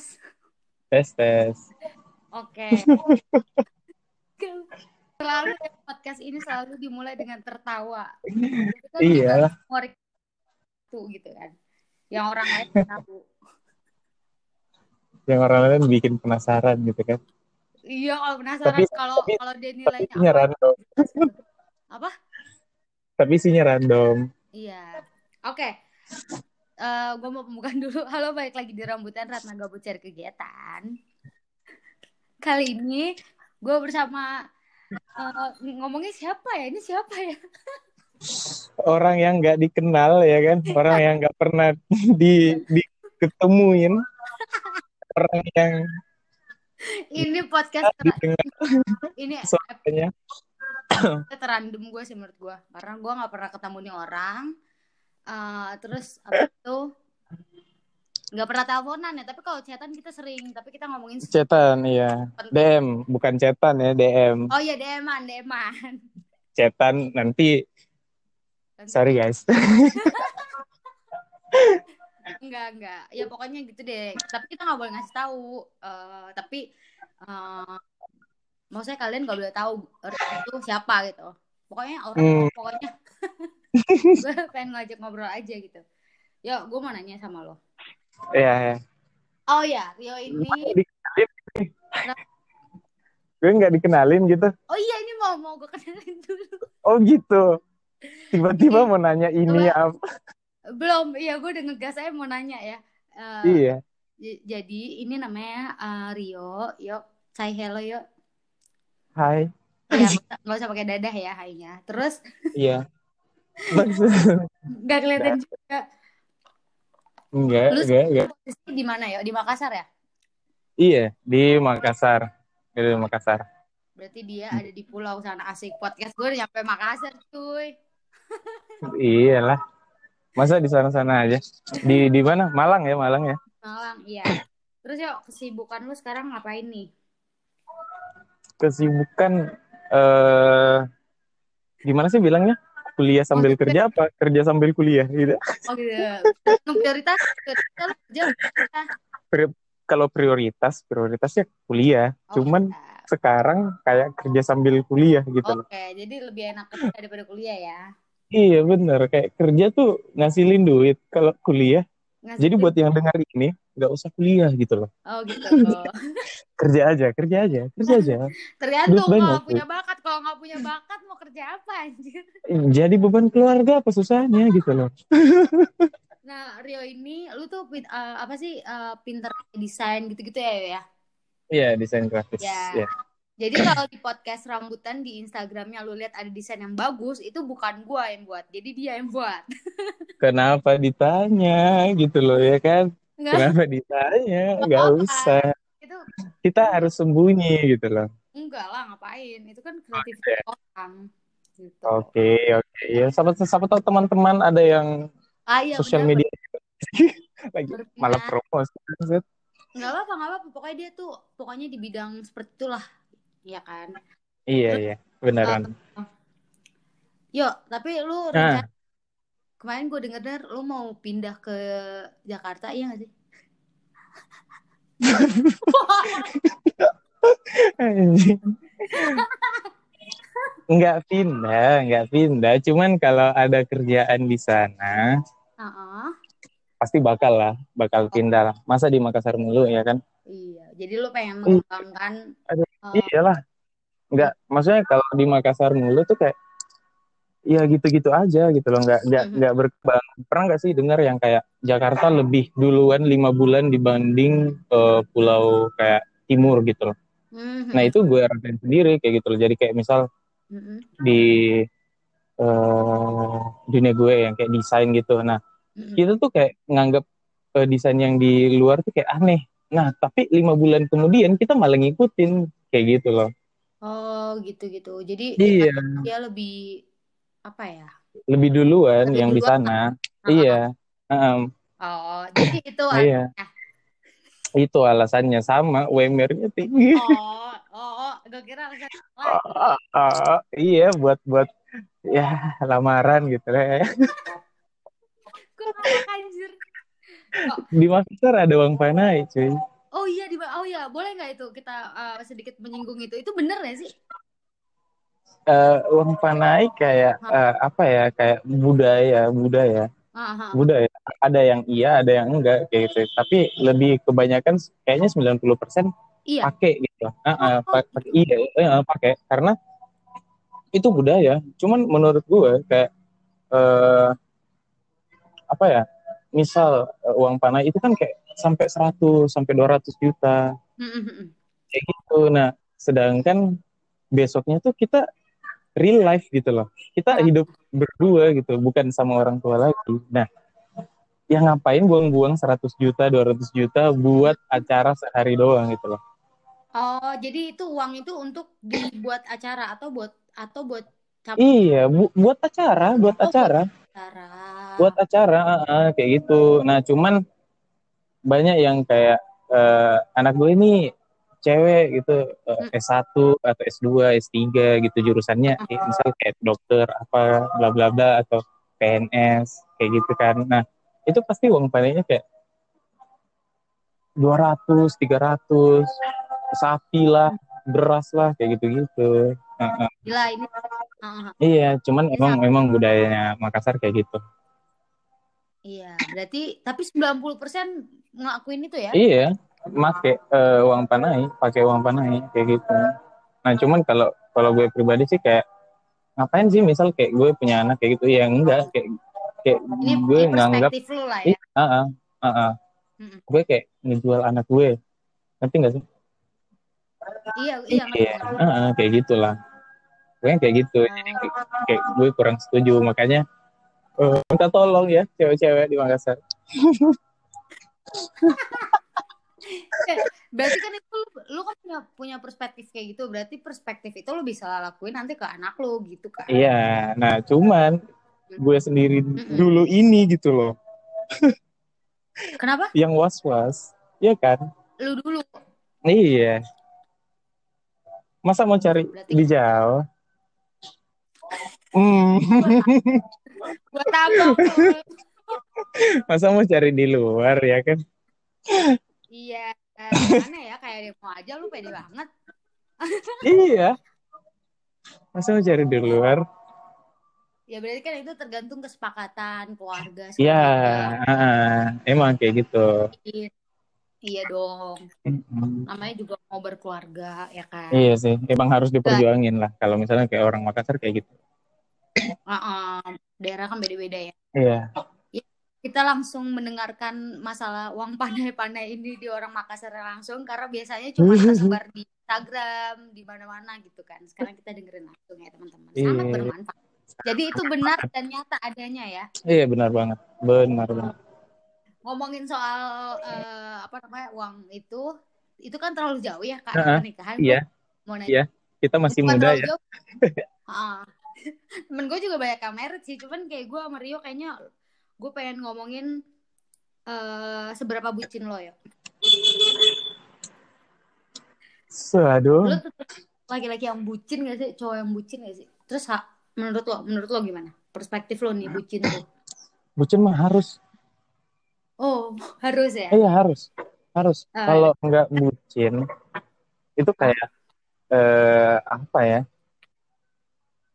Tes tes tes. Oke. selalu ya, podcast ini selalu dimulai dengan tertawa. Kan Iya. humor itu gitu kan. Yang orang lain tahu. Yang orang lain bikin penasaran gitu kan. Iya, kalau penasaran Tapi- kalau tapi- kalau dia Tapi nilainya isinya apa? random. Apa? Tapi isinya random. Iya. Oke. Eh gue mau pembukaan dulu. Halo, balik lagi di Rambutan Ratna Gabut Cari Kegiatan. Kali ini gue bersama eh, ngomongnya siapa ya? Ini siapa ya? Orang yang nggak dikenal ya kan. Orang yang nggak pernah di, diketemuin. Orang yang Ini podcast ter- didengar ini suaranya. episode terandom gue sih menurut gue karena gue nggak pernah ketemu nih orang Eh, terus abis itu nggak pernah teleponan ya tapi kalau chatan kita sering tapi kita ngomongin Cetan, iya. DM, bukan cetan ya, DM. oh iya deman deman Cetan nanti, sorry guys. enggak enggak. Ya pokoknya gitu deh. Tapi kita nggak boleh ngasih tahu. Eh, tapi eh maksudnya kalian nggak boleh tahu itu siapa gitu. Pokoknya orang Hmm. pokoknya gue pengen ngajak ngobrol aja gitu Yo, gue mau nanya sama lo. Iya, ya. Oh ya, Rio ini. Gue nggak dikenalin gitu. Oh iya, ini mau mau gue kenalin dulu. Oh gitu. Tiba-tiba mau nanya ini apa? Belum, iya gue udah ngegas saya mau nanya ya. Eh, Iya. Jadi ini namanya eh, Rio. Yuk, say hello yuk. Hai. Ya, nggak usah pakai dadah ya, hainya. Terus Iya. Nggak kelihatan juga. enggak, Lu enggak, enggak. posisi di mana ya? Di Makassar ya? Iya, di Makassar. Di Makassar. Berarti dia ada di pulau sana asik podcast gue nyampe Makassar, cuy. Iyalah. Masa di sana-sana aja? Di di mana? Malang ya, Malang ya. Malang, iya. Terus yuk, kesibukan lu sekarang ngapain nih? Kesibukan eh gimana sih bilangnya? Kuliah sambil Maksudnya- kerja apa? Kerja sambil kuliah gitu. Oh gitu. Prioritas, prioritas kerja? Kalau prioritas, prioritasnya kuliah. Oh, Cuman iya. sekarang kayak kerja sambil kuliah gitu loh. Oke, jadi lebih enak kerja daripada kuliah ya. Iya bener, kayak kerja tuh ngasilin duit. Kalau kuliah, Ngasih jadi duit. buat yang dengar ini nggak usah kuliah gitu loh. Oh gitu. Oh. Kerja aja, kerja aja, kerja aja. Tergantung banyak, kalau punya bakat. Kalau nggak punya bakat mau kerja apa anjir? Jadi beban keluarga apa susahnya gitu loh. Nah, Rio ini lu tuh eh, apa sih eh, pinter desain gitu-gitu ya ya? Iya, desain grafis. Ya. Ya. Jadi kalau di podcast rambutan di Instagramnya lu lihat ada desain yang bagus, itu bukan gua yang buat, jadi dia yang buat. Kenapa ditanya gitu loh ya kan? Enggak, Kenapa ditanya? Nggak apa-apa. usah. itu Kita harus sembunyi gitu loh. enggak lah ngapain? Itu kan kreativitas orang. Gitu. Oke, oke. Ya, siapa, siapa tahu teman-teman ada yang Ah iya sosial media lagi malah promosi. Maksud. Nggak apa-apa, nggak apa-apa. Pokoknya dia tuh pokoknya di bidang seperti itulah. Iya kan? Iya, iya. Beneran. Yo, tapi lu Nah. Kemarin gue denger lu mau pindah ke Jakarta, iya gak sih? Nggak pindah, nggak pindah. Cuman kalau ada kerjaan di sana, Heeh. pasti bakal lah, bakal pindah lah. Masa di Makassar mulu ya kan? Iya. Jadi lu pengen mengembangkan Aduh, eh, Iyalah. Nggak, maksudnya kalau di Makassar mulu tuh kayak, ya gitu-gitu aja gitu loh. Nggak, nggak, nggak berkembang. Pernah nggak sih dengar yang kayak Jakarta lebih duluan lima bulan dibanding eh, pulau kayak timur gitu loh. mhm, Nah itu gue rasain sendiri kayak gitu loh. Jadi kayak misal di eh dunia gue yang kayak desain gitu. Nah, mhm. kita tuh kayak nganggap eh, desain yang di luar tuh kayak aneh. Nah, tapi lima bulan kemudian kita malah ngikutin kayak gitu loh. Oh, gitu-gitu. Jadi Iya, dia lebih apa ya? lebih duluan Lebih yang di sana. Heeh. Iya, Heeh, Oh, jadi itu iya. Itu alasannya sama, WMR-nya tinggi. Oh, oh, oh, gue kira alasan lain. Ah, ah, iya, buat buat ya lamaran gitu ngakak anjir. Di Makassar ada uang panai, cuy. Oh iya di oh ya boleh nggak itu kita uh, sedikit menyinggung itu itu bener nggak sih? Uh, uang panai kayak uh, apa ya kayak budaya budaya. Aha. budaya. Ada yang iya ada yang enggak kayak gitu. Tapi lebih kebanyakan kayaknya 90% Iya. pakai gitu. Uh, uh, pakai iya uh, pakai karena itu budaya. Cuman menurut gue kayak uh, apa ya misal uh, uang panai itu kan kayak sampai 100 sampai 200 juta. Mm-mm. kayak gitu. Nah sedangkan besoknya tuh kita real life gitu loh. Kita Ah. hidup berdua gitu bukan sama orang tua lagi. Nah yang ngapain buang-buang 100 juta 200 juta buat acara sehari doang gitu loh? Oh, jadi itu uang itu untuk dibuat acara atau buat atau buat iya bu- buat acara buat Oh, acara. acara. buat acara ah, ah, kayak gitu. Nah cuman banyak yang kayak eh, anak gue ini cewek gitu eh, Hmm. S1 atau S2 S3 gitu jurusannya eh, misal kayak dokter apa bla bla bla atau PNS kayak gitu kan nah itu pasti uang panainya kayak 200 300 sapi lah beras lah kayak gitu-gitu. Gila ini. Ah, ah. iya cuman Iya. emang emang budayanya Makassar kayak gitu Iya, berarti tapi 90% ngelakuin itu ya? Iya, make eh, uang panai, pakai uang panai kayak gitu. Nah, cuman kalau kalau gue pribadi sih kayak ngapain sih misal kayak gue punya anak kayak gitu ya enggak kayak kayak Ini, gue ini nganggap lu lah ya. ah, ah, ah, ah. Mm-mm. gue kayak ngejual anak gue. Ngerti gak sih? Iya, iya Iya, ngerti. ah, ah, kayak gitulah. Gue kayak gitu. Jadi kayak, kayak gue kurang setuju makanya eh, minta tolong ya cewek-cewek di Makassar. Berarti kan itu lu, lu kan punya punya perspektif kayak gitu. Berarti perspektif itu lu bisa lakuin nanti ke anak lu gitu kan. Iya, nah cuman gue sendiri Mm-mm. dulu ini gitu loh. Kenapa? yang was-was, ya kan? Lu dulu. Iya. Masa mau cari Berarti- di Jawa? Hmm. Buat apa? Masa mau cari di luar ya kan? Iya. Gimana ya? Kayak demo aja lu pede banget. iya. Masa mau cari di luar? Ya berarti kan itu tergantung kesepakatan keluarga. Iya, ah, emang kayak gitu. Iya. Iya dong. Namanya juga mau berkeluarga ya kan. Iya sih, emang harus diperjuangin lah. Kalau misalnya kayak orang Makassar kayak gitu. Uh-uh. Daerah kan beda-beda ya. Iya. Kita langsung mendengarkan masalah uang pandai-pandai ini di orang Makassar langsung karena biasanya cuma tersebar di Instagram, di mana-mana gitu kan. Sekarang kita dengerin langsung ya teman-teman. Sangat Iya. bermanfaat. Jadi itu benar dan nyata adanya ya. Iya benar banget, benar banget. Ngomongin soal eh, apa namanya uang itu, itu kan terlalu jauh ya kak pernikahan. Iya. Mau nanya. Iya, Kita masih Bukan muda ya. jauh. Ah. Temen gue juga banyak married sih, cuman kayak gue sama Rio kayaknya gue pengen ngomongin eh seberapa bucin lo ya. Aduh. Lo laki-laki yang bucin gak sih? Cowok yang bucin gak sih? Terus ha, menurut lo, menurut lo gimana? Perspektif lo nih bucin tuh. Bucin mah harus. Oh, harus ya? Iya harus, harus. Ah, Kalau nggak bucin, itu kayak eh, apa ya?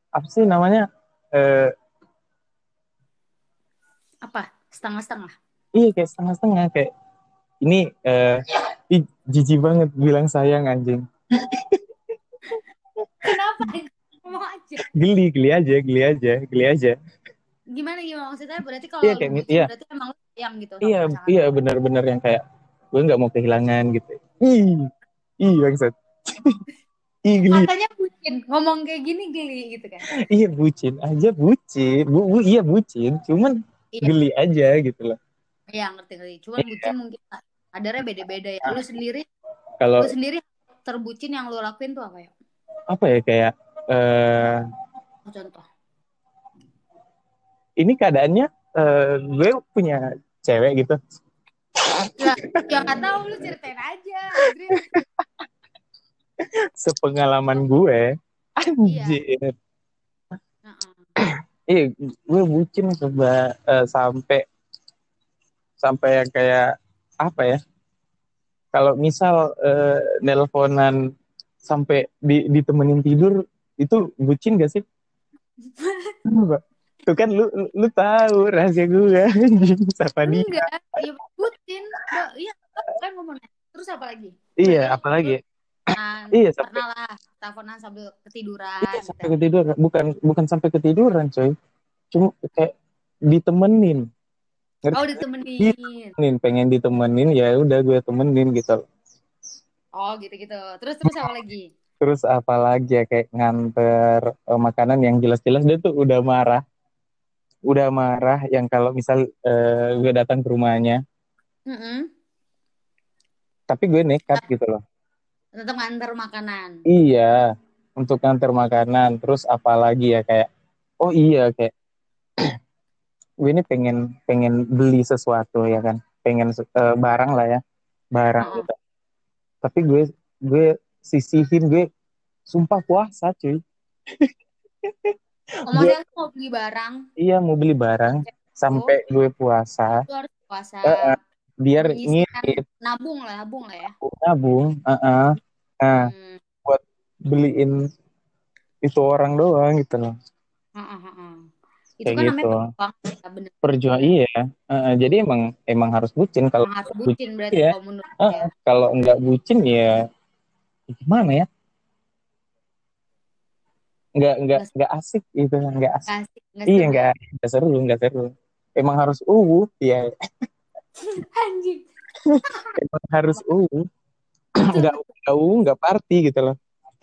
Apa sih namanya? Eh, Apa? Setengah-setengah. iya kayak setengah-setengah kayak ini eh, ih, jijik banget bilang sayang anjing. Kenapa? Ngomong aja. Geli, geli aja, geli aja, geli aja. Gimana gimana maksudnya? Berarti kalau Iya, kayak bucin, iya. berarti emang sayang gitu Iya, iya benar-benar yang kayak gue nggak mau kehilangan gitu. Ih, ih bangsat. Ih geli. Katanya bucin, ngomong kayak gini geli gitu kan. Iya bucin aja bucin. Bu, bu, iya bucin, cuman Iya. geli aja gitu loh. Iya ngerti-ngerti. Cuman bucin mungkin kadarnya beda-beda ya. Lu sendiri, Kalau lu sendiri terbucin yang lu lakuin tuh apa ya? apa ya kayak eh Contoh. ini keadaannya eh, gue punya cewek gitu. Ya, ya nggak tahu lu ceritain aja. Sepengalaman gue, anjir. Heeh. Iya, gue bucin coba eh, sampai sampai yang kayak apa ya kalau misal eh, nelponan sampai di, ditemenin tidur itu bucin gak sih. Tuh kan lu lu, tahu rahasia gue siapa dia. Enggak, ya bucin. Iya, kan ngomong terus apa lagi? Iya, apalagi Nah, Iya, sampai- pernah lah teleponan sambil ketiduran. iya, gitu. sampai ketiduran, bukan bukan sampai ketiduran, coy. Cuma kayak ditemenin. Ngerti? Oh, ditemenin. Ditemenin, pengen ditemenin ya udah gue temenin gitu. Oh, gitu-gitu. Terus terus apa lagi? Terus apalagi ya kayak nganter eh, makanan yang jelas-jelas dia tuh udah marah. Udah marah yang kalau misal eh, gue datang ke rumahnya, Mm-mm. tapi gue nekat gitu loh. Tetap nganter makanan. Iya, untuk nganter makanan. Terus apalagi ya kayak, oh iya kayak, gue ini pengen pengen beli sesuatu ya kan, pengen eh, barang lah ya, barang Oh. gitu. Tapi gue gue sisihin gue, sumpah puasa cuy. Oh, maksudnya lu mau beli barang, Iya mau beli barang sampai gue puasa, harus puasa. Eh, eh, biar ngirit, nabung lah, nabung lah ya. nabung, eh, eh. nah Hmm. beliin itu orang doang gitu loh. Heeh, heeh. Itu Kayak kan namanya gitu. perjuangan, ya, bener. Iya, Eh, eh, jadi emang emang harus bucin kalau harus bucin berarti Iya. kalau menurut Ah, ya. kalau nggak bucin ya gimana ya? Nggak nggak Nggak- asik gitu, nggak asik. Asik, nggak Iya nggak nggak seru, nggak seru. Emang harus uwu, ya Anjing. emang harus uwu. nggak nggak uwu, nggak party gitu loh.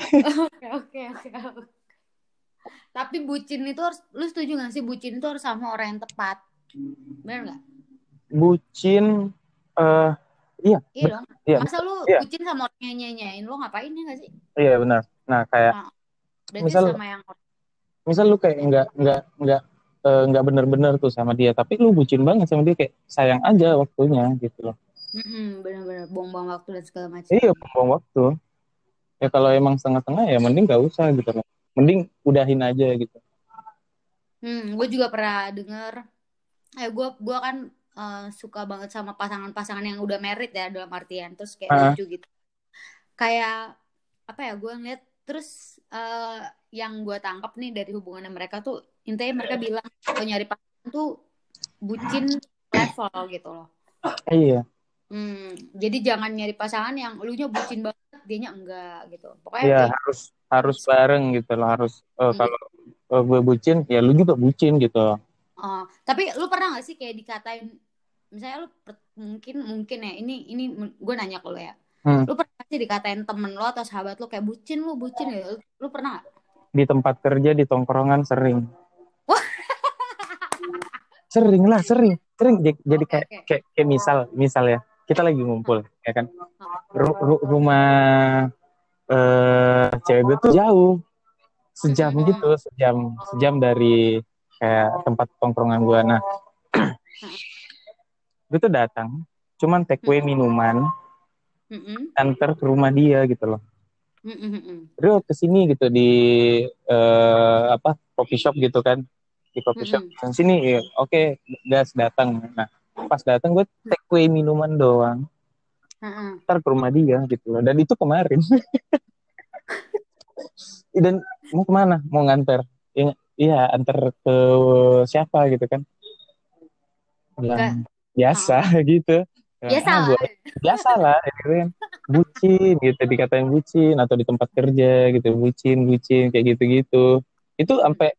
Oke, oke, oke. Tapi bucin itu harus, lu setuju gak sih bucin itu harus sama orang yang tepat? Bener gak? Bucin, eh iya, Iya dong. iya, Masa lu iya. bucin sama orang yang nyanyain lu ngapain ya gak sih? iya benar. Nah kayak Berarti Misal- sama yang misal lu kayak nggak nggak nggak eh, nggak bener-bener tuh sama dia, tapi lu bucin banget sama dia kayak sayang aja waktunya gitu loh. Mm-mm, bener-bener buang-buang waktu dan segala macam. Iya, buang waktu. Ya kalau emang setengah-setengah ya mending gak usah gitu loh. Mending udahin aja gitu. Hmm, gue juga pernah denger. Eh, gue gua kan eh, suka banget sama pasangan-pasangan yang udah married ya dalam artian terus kayak Ah. lucu gitu. Kayak apa ya? Gue ngeliat terus eh, yang gue tangkap nih dari hubungannya mereka tuh intinya mereka bilang kalau nyari pasangan tuh bucin level gitu loh. Iya, Hmm, jadi jangan nyari pasangan yang lu nya bucin banget, dianya enggak gitu. Pokoknya iya kayak harus harus bareng gitu loh. Harus eh, Hmm. kalau eh, gue bucin, ya lu juga bucin gitu. Oh, tapi lu pernah gak sih kayak dikatain, misalnya lu mungkin mungkin ya ini ini gue nanya ke lu ya, Hmm. lu pernah sih dikatain temen lu atau sahabat lu kayak bucin lu bucin ya, lu, lu pernah gak? Di tempat kerja, di tongkrongan sering. Sering lah, sering. Sering. Jadi, kayak, kayak kayak misal, misal ya, kita lagi ngumpul, ya kan. Ru- ru- rumah eh cewek gue tuh jauh. Sejam gitu, sejam sejam dari kayak tempat tongkrongan gue. Nah, gue tuh datang, cuman take away minuman, antar ke rumah dia gitu loh. Terus ke sini gitu di eh, apa coffee shop gitu kan, di coffee shop. Mm-mm. Sini, ya, oke, gas datang. Nah, pas datang gue take away minuman doang, Mm-mm. antar ke rumah dia gitu loh. Dan itu kemarin. Dan mau ke mana? Mau nganter? Iya, iya, antar ke siapa gitu kan? Bilang, biasa gitu. Ya, Biasa ah, lah. gua- biasa lah gitu kan bucin gitu dikatain bucin atau di tempat kerja gitu bucin bucin kayak gitu gitu itu sampai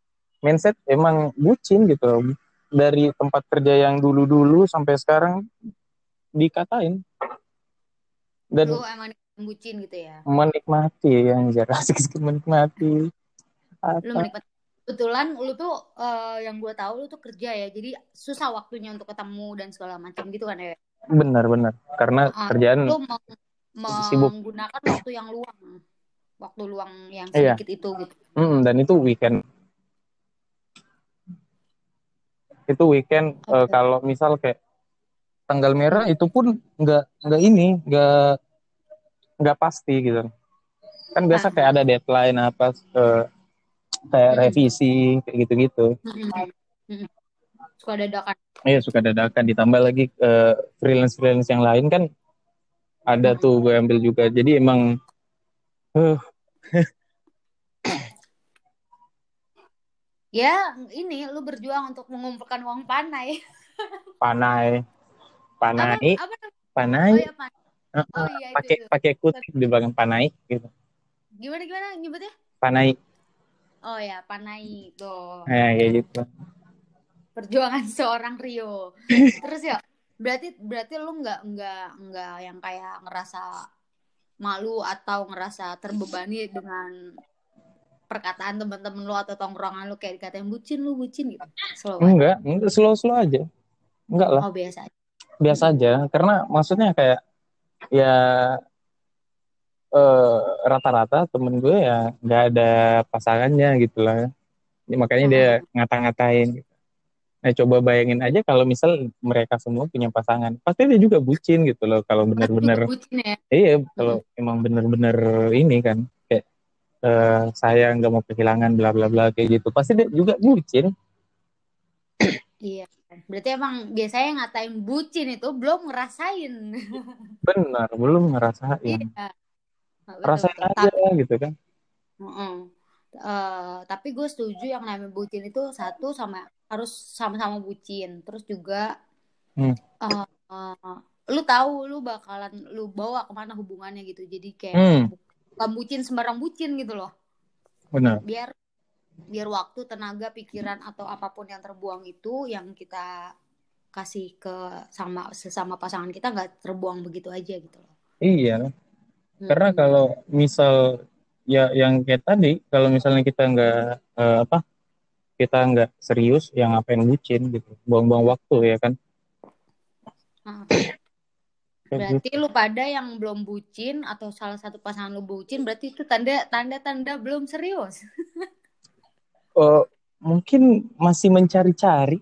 mindset emang bucin gitu dari tempat kerja yang dulu dulu sampai sekarang dikatain dan Lu emang bucin gitu ya. menikmati anjir asik menikmati Lu apa menikmati. Kebetulan lu tuh eh, yang gue tahu lu tuh kerja ya, jadi susah waktunya untuk ketemu dan segala macam gitu kan ya. benar benar karena Ah, kerjaan lu meng- Sibuk. menggunakan waktu yang luang waktu luang yang Iya. sedikit itu gitu Mm, dan itu weekend itu weekend eh, Oke. kalau misal kayak tanggal merah itu pun nggak nggak ini nggak nggak pasti gitu kan biasa Ah. kayak ada deadline apa eh, kayak Mm. revisi kayak gitu gitu Mm-mm. Mm-mm. suka dadakan Iya suka dadakan ditambah lagi eh, freelance freelance yang lain kan ada Hmm. tuh gue ambil juga. Jadi emang eh, ya ini lu berjuang untuk mengumpulkan uang panai. Panai. Apa panai. Apa oh panai. Ya panai eh, oh eh, iya pakai pakai kutip di belakang panai gitu. gimana gimana nyebutnya? Panai. Oh ya panai tuh kayak kayak gitu. perjuangan seorang Rio. Terus ya berarti berarti lu nggak nggak nggak yang kayak ngerasa malu atau ngerasa terbebani dengan perkataan teman-teman lu atau tongkrongan lu kayak dikatain bucin lu bucin gitu slow aja. Enggak, enggak slow slow aja. Enggak lah, oh biasa aja. biasa aja. Karena maksudnya kayak ya eh, rata-rata temen gue ya nggak ada pasangannya gitu lah. Jadi makanya dia ngata-ngatain. Gitu. Nah coba bayangin aja kalau misal mereka semua punya pasangan, pasti dia juga bucin gitu loh. Kalau bener-bener, bucin ya iya kalau emang bener-bener ini kan kayak eh, saya nggak mau kehilangan bla bla bla kayak gitu, pasti dia juga bucin. iya berarti emang biasanya ngatain bucin itu belum ngerasain Benar, belum ngerasain. iya betul Rasain betul aja gitu kan. Heeh. Eh, tapi gue setuju yang namanya bucin itu satu sama harus sama-sama bucin terus juga Hmm. eh, eh, lu tahu lu bakalan lu bawa ke mana hubungannya gitu jadi kayak Hmm, bukan bucin sembarang bucin gitu loh benar. biar biar waktu tenaga pikiran atau apa pun yang terbuang itu yang kita kasih ke sama sesama pasangan kita nggak terbuang begitu aja gitu loh Iya, karena Mm-mm. kalau misal ya yang kayak tadi, kalau misalnya kita nggak eh, apa, kita nggak serius, yang ngapain bucin gitu, buang-buang waktu ya kan. Ah. Kayak gitu. Berarti lu pada yang belum bucin atau salah satu pasangan lu bucin berarti itu tanda tanda tanda belum serius. Eh, mungkin masih mencari-cari,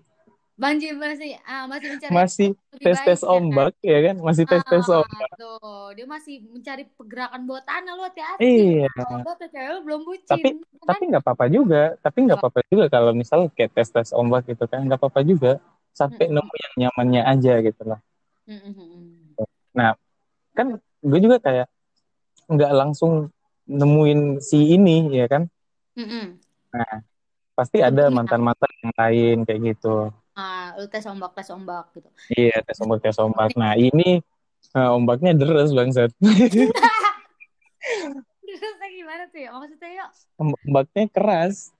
Banjir masih ah, masih mencari masih tes-tes baik ya kan. ombak ya kan, masih tes-tes Ah, ombak. tuh dia masih mencari pergerakan bawah tanah lu hati-hati. Iya, tuh cewek lu belum bucin, tapi kan? tapi nggak apa-apa juga, tapi nggak Apa? apa-apa juga kalau misal kayak tes-tes ombak gitu kan, nggak apa-apa juga, sampai Mm-mm. nemu yang nyamannya aja gitu loh. Mm-mm. Nah, kan gue juga kayak nggak langsung nemuin si ini ya kan Mm-mm. nah pasti ada Iya. mantan-mantan yang lain kayak gitu Ah, lu tes ombak tes ombak gitu. iya tes ombak tes ombak nah ini eh, ombaknya deres bangsat Terus gimana tuh ya? Maksudnya yuk. ombaknya keras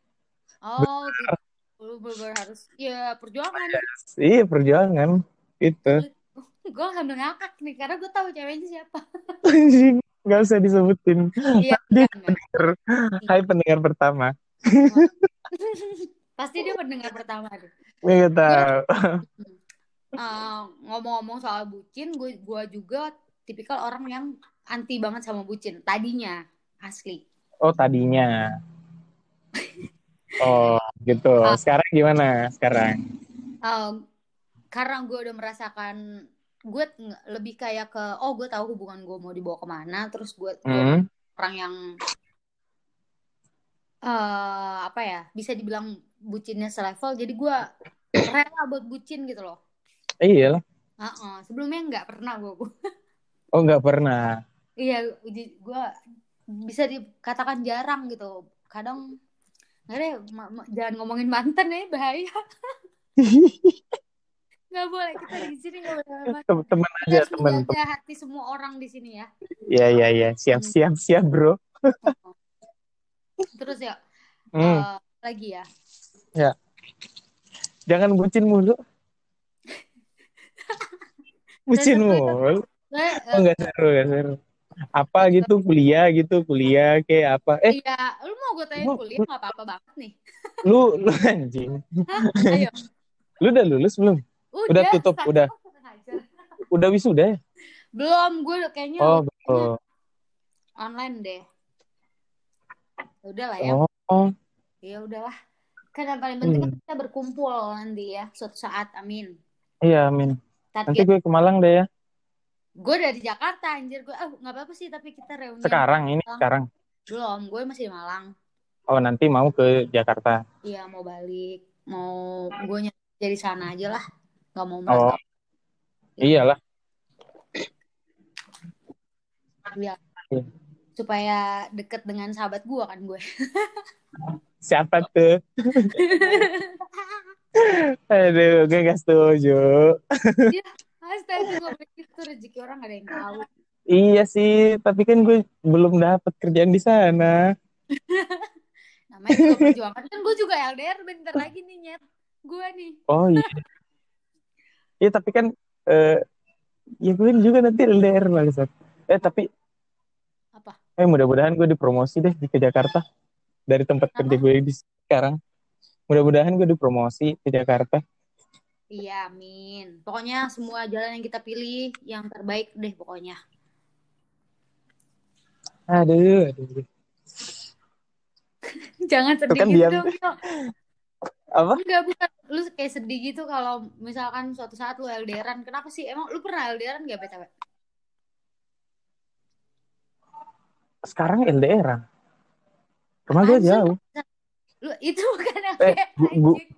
Oh, gitu. Lu bener harus ya perjuangan. iya perjuangan itu Gue sambil ngakak nih karena gue tahu ceweknya siapa. nggak usah disebutin Iya, Dia enggak. pendengar hai pendengar pertama Pasti dia pendengar pertama deh. nggak tahu Eh, ngomong-ngomong soal bucin, gue gua juga tipikal orang yang anti banget sama bucin. Tadinya asli. oh tadinya oh gitu Ah. sekarang gimana sekarang Eh, karena gue udah merasakan gue lebih kayak ke oh gue tahu hubungan gue mau dibawa ke mana terus gue hmm. orang yang eh apa ya bisa dibilang bucinnya selevel jadi gue rela buat bucin gitu loh. Iya lah. Heeh, sebelumnya nggak pernah gue oh nggak pernah. Iya gue bisa dikatakan jarang gitu. Kadang nggak deh jangan ngomongin mantan ya bahaya nggak boleh kita di sini nggak boleh teman Kita aja teman menjaga hati semua orang di sini ya. Ya ya ya siap siap siap bro. Terus ya hmm. eh, lagi ya? Jangan bucin mulu. Bucin mulu. Gue, oh nggak seru nggak seru. Apa gitu kuliah gitu kuliah kayak apa? Eh. Iya lu mau gue tanya kuliah nggak apa-apa banget nih. Lu lu anjing. Hah? ayo. Lu udah lulus belum Udah tutup, Satu. udah. Udah wisuda ya? Belum gue kayaknya oh betul online deh. Udah lah ya. Oh. Ya udahlah. Kan yang paling penting Hmm. kan kita berkumpul nanti ya suatu saat. Amin. Iya amin. Nanti target gue ke Malang deh ya. Gue dari Jakarta anjir. Gue ah nggak apa-apa sih tapi kita reuni sekarang ini Malang. sekarang. Belum gue masih di Malang. Oh nanti mau ke Jakarta. Iya mau balik. Mau gue jadi sana aja lah nggak mau Oh, merantau iyalah. ya Iya. supaya deket dengan sahabat gue kan gue Siapa tuh? Aduh, gue gak setuju. ya astaga begitu rezeki orang gak ada yang tahu Iya sih, tapi kan gue belum dapat kerjaan di sana. namanya juga perjuangan kan gue juga LDR bentar lagi nih nyet gue nih Oh iya. Iya tapi kan eh ya gue juga nanti LDR bangsat. Eh tapi apa eh mudah-mudahan gue dipromosi deh di ke Jakarta dari tempat kerja Apa? gue di sekarang. Mudah-mudahan gue dipromosi ke Jakarta. iya amin pokoknya semua jalan yang kita pilih yang terbaik deh pokoknya Aduh, aduh. jangan sedih kan gitu diam. dong. Apa? enggak bukan. Lu kayak sedih gitu kalau misalkan suatu saat lu LDRan kenapa sih? Emang lu pernah LDRan gak btw Sekarang LDR. Rumah gue jauh. lu itu bukan Eh, LDR gu- gu- anjing.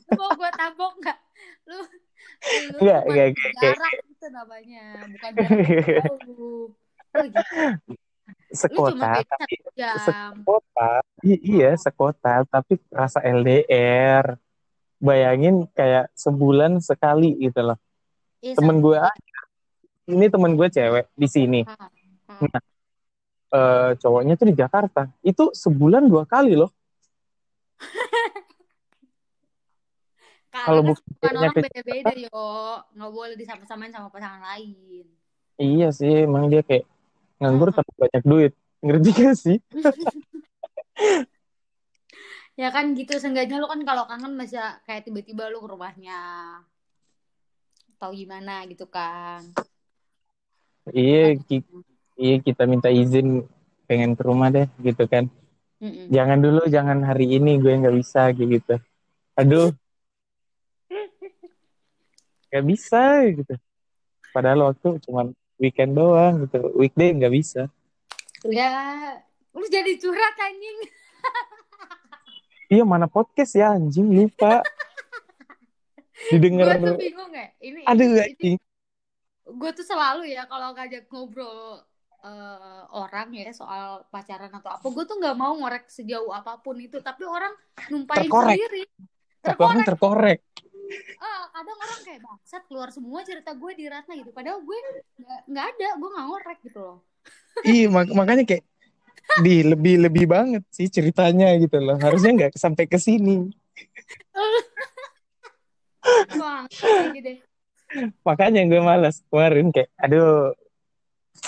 Lu mau gue tabok nggak? Lu Enggak, enggak, enggak, itu namanya. Bukan jarak jauh lu, gitu. sekota tapi jam. sekota. I- iya sekota tapi rasa LDR bayangin kayak sebulan sekali gitu loh. Iya, temen gue ini temen gue cewek di sini. Hmm, hmm. Eh, cowoknya tuh di Jakarta. Itu sebulan dua kali loh. Kalau kan bukan orang beda-beda yo. Nggak boleh disama-samain sama pasangan lain. Iya sih emang dia kayak nganggur Hmm. tapi banyak duit. Ngerti gak sih? Ya kan gitu seenggaknya lu kan kalau kangen bisa kayak tiba-tiba lu ke rumahnya atau gimana gitu kan. Iya ki- iya kita minta izin pengen ke rumah deh gitu kan. Mm-mm. jangan dulu jangan hari ini gue nggak bisa gitu. Aduh. Nggak bisa gitu. Padahal waktu cuma weekend doang gitu. Weekday nggak bisa. Ya lu jadi curhat anjing. Iya mana podcast ya anjing? Lupa. Didengar gue tuh bingung ya. Ini aduh ini, anjing. Gue tuh selalu ya kalau ngajak ngobrol eh, orang ya soal pacaran atau apa gue tuh nggak mau ngorek sejauh apa pun itu. Tapi orang numpain Terkorek. sendiri. Tapi orang terkorek ah kadang orang kayak bangsat keluar semua cerita gue di Ratna gitu. Padahal gue nggak ada gue nggak ngorek gitu loh. Iya mak- makanya kayak di lebih lebih banget sih ceritanya gitu loh. Harusnya nggak sampai ke sini. Makanya gue malas kemarin kayak aduh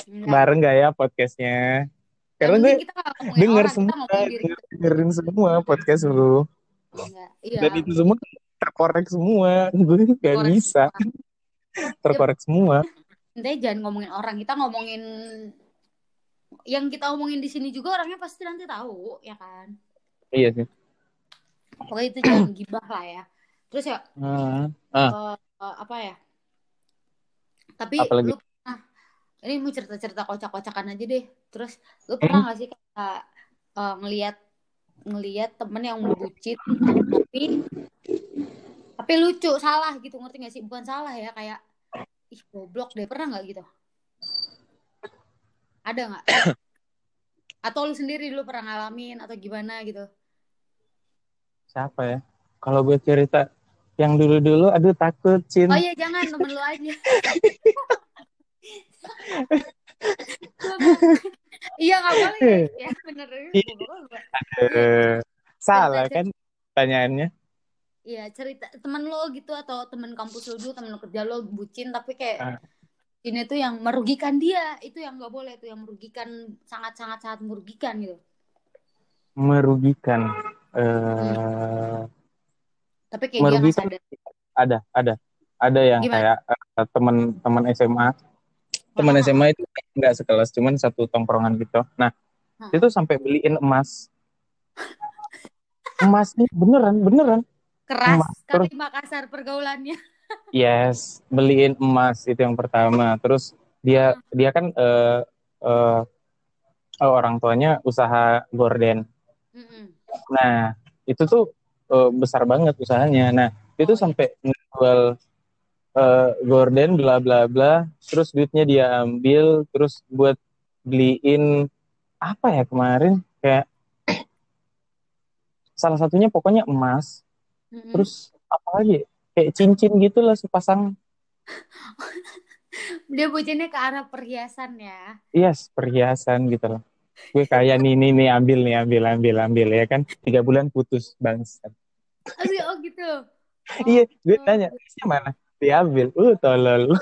bareng gak ya podcastnya? Karena gue denger orang, semua dengerin semua podcast lu. Iya. Dan itu semua terkorek semua. Gue gak Terkorek bisa. terkorek semua. Intinya jangan ngomongin orang. Kita ngomongin yang kita omongin di sini juga orangnya pasti nanti tahu ya kan? Iya sih. Pokoknya itu jangan gibah lah ya. Terus ya Hmm. eh, eh, apa ya? Tapi Apalagi? lu pernah ini mau cerita-cerita kocak-kocakan aja deh. Terus lu pernah gak sih kayak eh, ngelihat ngelihat temen yang bucin tapi tapi lucu salah gitu ngerti gak sih? Bukan salah ya kayak ih goblok deh pernah nggak? Gitu. Ada nggak? Atau lu sendiri lu pernah ngalamin atau gimana gitu? Siapa ya? Kalau gue cerita yang dulu-dulu aduh takut Cin. Oh iya jangan temen lu aja. Iya nggak boleh. Ya, bener. Salah kan pertanyaannya Iya cerita temen lo gitu atau temen kampus lo dulu temen lo kerja lo bucin tapi kayak Ah. ini tuh yang merugikan dia. Itu yang nggak boleh itu yang merugikan sangat sangat sangat merugikan gitu. Merugikan. Eh tapi kayak dia merugikan. sadar. Ada ada. Ada yang Gimana? kayak eh, teman-teman SMA teman. SMA itu nggak sekelas cuman satu tongkrongan gitu. Nah Hmm. itu sampai beliin emas. Emasnya beneran beneran keras Emas. kali Makassar pergaulannya yes beliin emas itu yang pertama terus dia dia kan eh, eh, orang tuanya usaha gorden Mm-mm. nah itu tuh uh, besar banget usahanya. Nah, itu sampai ngejual uh, gorden bla bla bla, terus duitnya dia ambil, terus buat beliin apa ya kemarin kayak salah satunya pokoknya emas, Mm-mm. terus apa lagi kayak cincin gitu lah sepasang Dia bucinnya ke arah perhiasan ya. Yes, perhiasan gitu loh. Gue kayak nih, nih, nih, ambil nih, ambil, ambil, ambil ya kan. Tiga bulan putus, bangsat. Oh, oh gitu. Oh, Iya, gue oh. tanya, "Isnya mana? Diambil. Uh, tolol.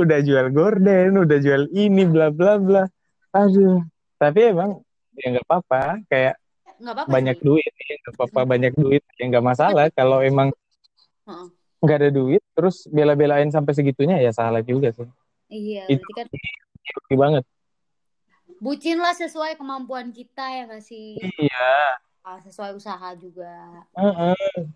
udah jual gorden, udah jual ini, bla, bla, bla. Aduh. Tapi emang, ya nggak apa-apa. Kayak Nggak apa-apa banyak sih. duit, ya nggak apa-apa banyak duit. Ya nggak masalah. Kalau emang nggak ada duit, terus bela-belain sampai segitunya, ya salah juga sih. Iya, Itu kan rugi banget. bucin lah sesuai kemampuan kita ya nggak sih? Iya. Ah, sesuai usaha juga. Heeh.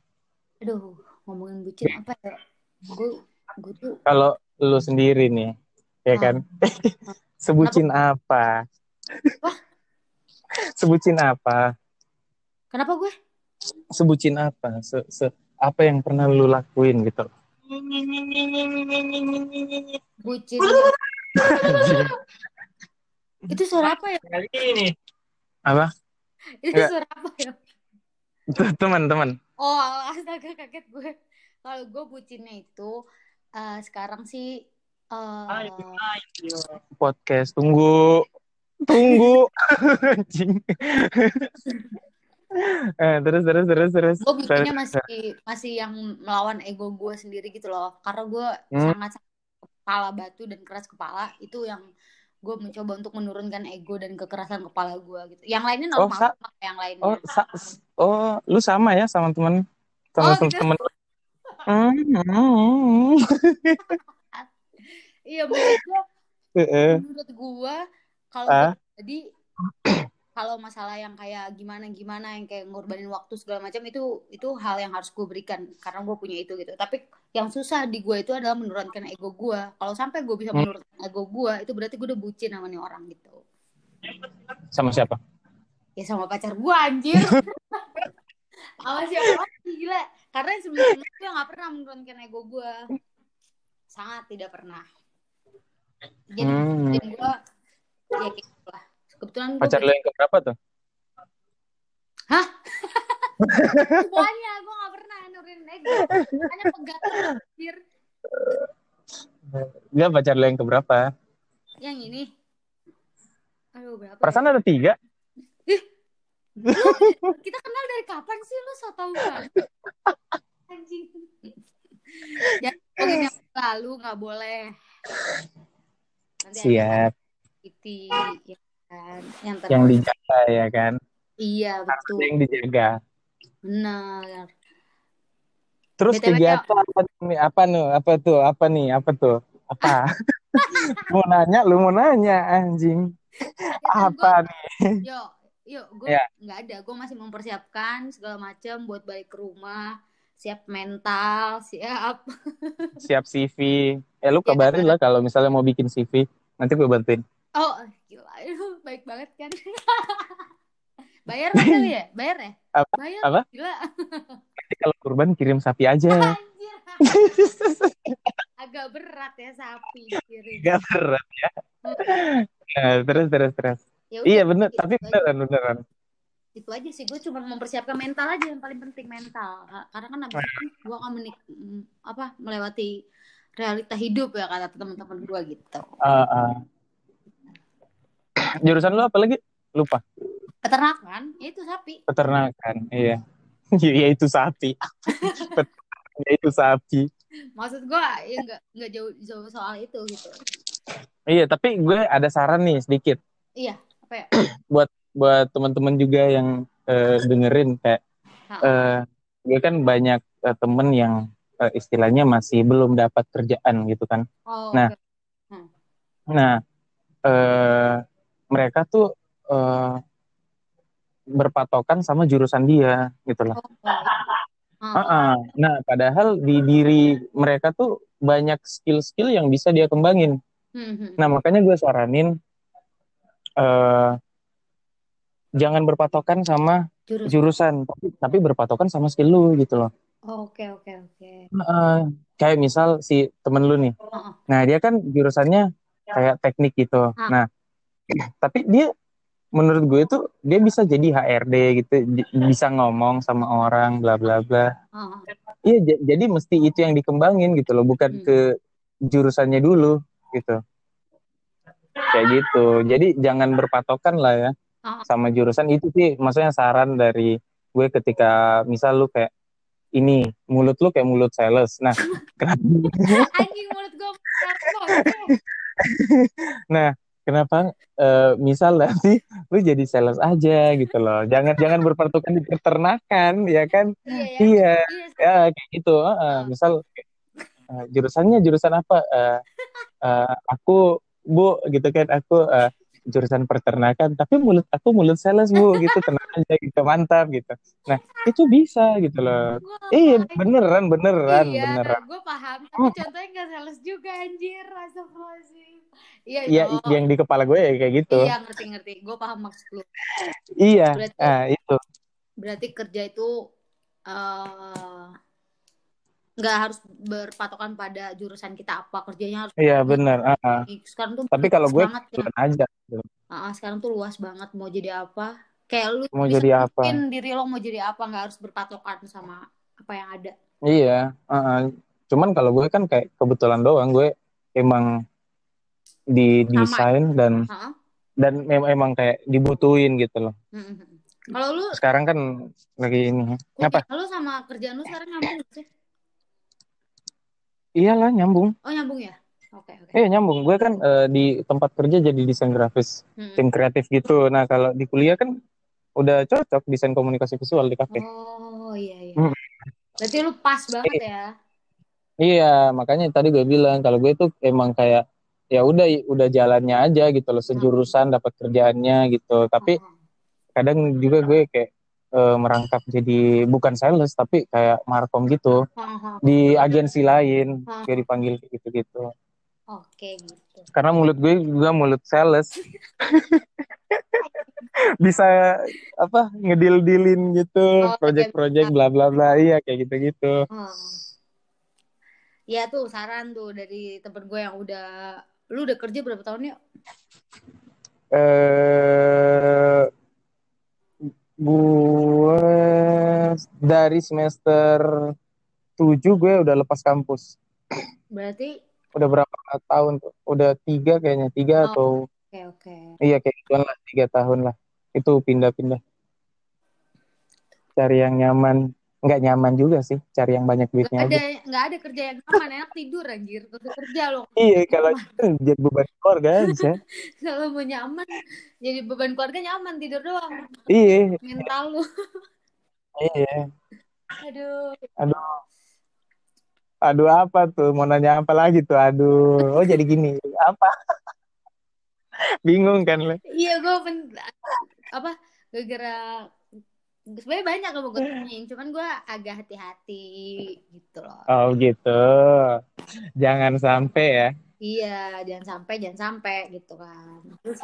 Aduh, ngomongin bucin apa ya? Gue gue tuh kalau lu sendiri nih, ya Ah. kan? Sebutin apa? Wah. Sebutin apa? Kenapa gue? Sebutin apa? Se, se apa yang pernah lu lakuin gitu? Bucin. Itu suara apa ya? Apa? Itu Nggak. suara apa ya? Teman-teman. Oh, astaga kaget gue. Kalau gue bucinnya itu eh, sekarang sih eh Podcast tunggu. Tunggu. Anjing. Eh, terus terus terus terus. gue Terus. masih masih yang melawan ego gue sendiri gitu loh. Karena gue Hmm. sangat kepala batu dan keras kepala itu yang gue mencoba untuk menurunkan ego dan kekerasan kepala gue gitu. Yang lainnya Oh, normal, kayak yang lainnya. Oh, sa- oh, lu sama ya sama temen sama Oh, gitu. temen. Hmm. Iya menurut gue, menurut gue kalau Ah. jadi kalau masalah yang kayak gimana gimana yang kayak ngorbanin waktu segala macam itu itu hal yang harus gue berikan karena gue punya itu gitu. Tapi yang susah di gue itu adalah menurunkan ego gue. Kalau sampai gue bisa Hmm. menurunkan ego gue itu berarti gue udah bucin sama nih orang gitu. Sama siapa? Ya sama pacar gue anjir. sama siapa lagi gila. Karena sebelum gue gak pernah menurunkan ego gue. Sangat tidak pernah. Jadi Hmm. gue ya. Kebetulan Pacar lu yang keberapa tuh? semuanya gue gak pernah nurunin ego. Hanya pegang anjir. Enggak pacar lu yang keberapa? Yang ini. Aduh berapa? ya? Perasaan ada tiga. Lu, kita kenal dari kapan sih lu so tau banget? Anjing. Ya, yang lalu nggak boleh. Nanti Siap. Iti, ya kan? Yang Yang dijaga ya kan? Iya betul. Yang dijaga. Benar. Terus BTW, kegiatan apa nih? Apa nih? Apa tuh? Apa nih? Apa tuh? Apa? mau nanya, lu mau nanya anjing. Kegiatan Apa nih? gua- Yuk, yuk, gue Ya. nggak ada. Gue masih mempersiapkan segala macam buat balik ke rumah. Siap mental, siap. Siap CV. Eh lu Ya, kabarin kabarin. lah kalau misalnya mau bikin CV. Nanti gue bantuin. Oh, gila. Itu baik banget kan. Bayar kali ya? Bayar ya? Apa? Bayar. Apa? Gila. Nanti kalau kurban kirim sapi aja. Agak berat ya sapi kirim. Gak berat ya. Nah, terus terus terus. Ya udah, Iya bener, itu tapi aja. beneran beneran. Itu aja sih gue cuma mempersiapkan mental aja yang paling penting mental. Karena kan abis itu gue akan menik mm, apa melewati realita hidup ya kata teman-teman gue gitu. Ah, ah. Jurusan lu apa lagi? Lupa. Peternakan, ya itu sapi. Peternakan. Iya. Ya itu sapi. ya itu sapi. Maksud gue ya nggak nggak jauh jauh soal itu gitu. Iya, tapi gue ada saran nih sedikit Iya, apa ya? buat teman-teman juga yang eh, dengerin kayak eh, gue kan banyak eh, temen yang eh, istilahnya masih belum dapat kerjaan gitu kan. Oh, Nah, oke. Nah, eh, mereka tuh eh, berpatokan sama jurusan dia gitu loh. Oh, oh. Ah. Nah, padahal di diri mereka tuh banyak skill-skill yang bisa dia kembangin. Hmm, hmm. Nah, makanya gue saranin eh, jangan berpatokan sama Jurusan. jurusan tapi, tapi berpatokan sama skill lu gitu loh Oh, Oke oke oke. Heeh. kayak misal si temen lu nih Heeh. nah dia kan jurusannya kayak teknik gitu Ah. nah tapi dia menurut gue tuh dia bisa jadi HRD gitu. Bisa ngomong sama orang bla bla bla. Heeh. iya j- jadi mesti itu yang dikembangin gitu loh bukan Hmm. ke jurusannya dulu gitu. Kayak gitu. Jadi jangan berpatokan lah ya Ah. sama jurusan. Itu sih maksudnya saran dari gue ketika misal lu kayak ini mulut lu kayak mulut sales. Nah kenapa? Anjing mulut gue nah kenapa eh, misal nanti lu jadi sales aja gitu loh jangan jangan berpatokan di peternakan ya kan Iya ya. iya Iya. ya kayak gitu heeh. misal eh, jurusannya jurusan apa Eh, eh, aku bu gitu kan aku eh, jurusan peternakan tapi mulut aku mulut sales bu gitu tenang aja gitu mantap gitu nah itu bisa gitu loh iya ngapain? beneran beneran Iya, beneran gue paham. Tapi Hmm. contohnya nggak sales juga anjir. Astagfirullahaladzim. Iya, Iya, yang di kepala gue ya kayak gitu. Iya, ngerti-ngerti. Gue paham maksud lu. Iya, Berarti- ah, itu. Berarti kerja itu eh, nggak harus berpatokan pada jurusan kita apa. Kerjanya harus Iya benar. ah. Sekarang tuh Tapi kalau gue banget ya. kebetulan aja. Ah, sekarang tuh luas banget mau jadi apa. Kayak lu Mau jadi apa? mungkin diri lo mau jadi apa nggak harus berpatokan sama apa yang ada. Iya. ah. Cuman kalau gue kan kayak kebetulan doang gue emang di desain dan Heeh. dan memang emang kayak dibutuhin gitu loh. Mm-mm. Kalau lu Sekarang kan lagi ini. Apa? kuliah lu sama kerjaan lu sekarang nyambung sih? Iyalah nyambung. Oh nyambung ya? Oke oke. Iya nyambung. Gue kan eh, di tempat kerja jadi desain grafis, Mm-mm. tim kreatif gitu. Nah kalau di kuliah kan udah cocok desain komunikasi visual di kafe. Oh iya iya. Mm. Berarti lu pas banget ya? Iya, makanya tadi gue bilang kalau gue tuh emang kayak ya udah udah jalannya aja gitu loh sejurusan dapat kerjaannya gitu. Tapi Oh. kadang juga gue kayak eh, merangkap jadi bukan sales tapi kayak markom gitu Oh, oh. di agensi lain gue dipanggil kayak gitu-gitu. Oke gitu. Karena mulut gue juga mulut sales. Bisa apa ngedil-dilin gitu, Oh, project-project bla bla bla iya kayak gitu-gitu. Oh. Ya tuh saran tuh dari temen gue yang udah lu udah kerja berapa tahun ya? eh gue dari semester 7 gue udah lepas kampus. Berarti Udah berapa tahun tuh? Udah tiga kayaknya, tiga Oh. atau oke oke. iya kayak lah, tiga tahun lah. Itu pindah-pindah. Cari yang nyaman, nggak nyaman juga sih, cari yang banyak Gak duitnya ada aja. nggak ada kerja yang nyaman enak tidur anjir usah kerja lo Iya, kalau jadi beban keluarga aja. kalau mau nyaman jadi beban keluarga nyaman tidur doang Iya, mental lu iya. aduh Aduh. Aduh apa tuh? Mau nanya apa lagi tuh? Aduh. Oh jadi gini. Apa? Bingung kan le? iya gue pen... apa gara-gara sebenarnya banyak yang mau gue tanyain cuman gue agak hati-hati gitu loh. Oh gitu. Jangan sampai ya. iya jangan sampai jangan sampai gitu kan. Terus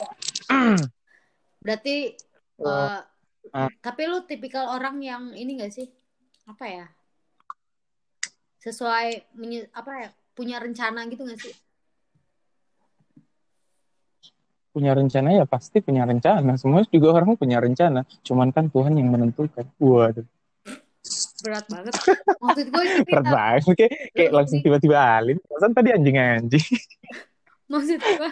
berarti Oh, eh, ah. tapi lu tipikal orang yang ini gak sih? Apa ya? Sesuai apa ya? Punya rencana gitu gak sih Punya rencana ya pasti punya rencana. Semua juga orang punya rencana. Cuman kan Tuhan yang menentukan. Waduh. berat banget maksud gue gini Berat banget. Kayak, kayak langsung tiba-tiba alin. Perasaan tadi anjing-anjing. maksud gue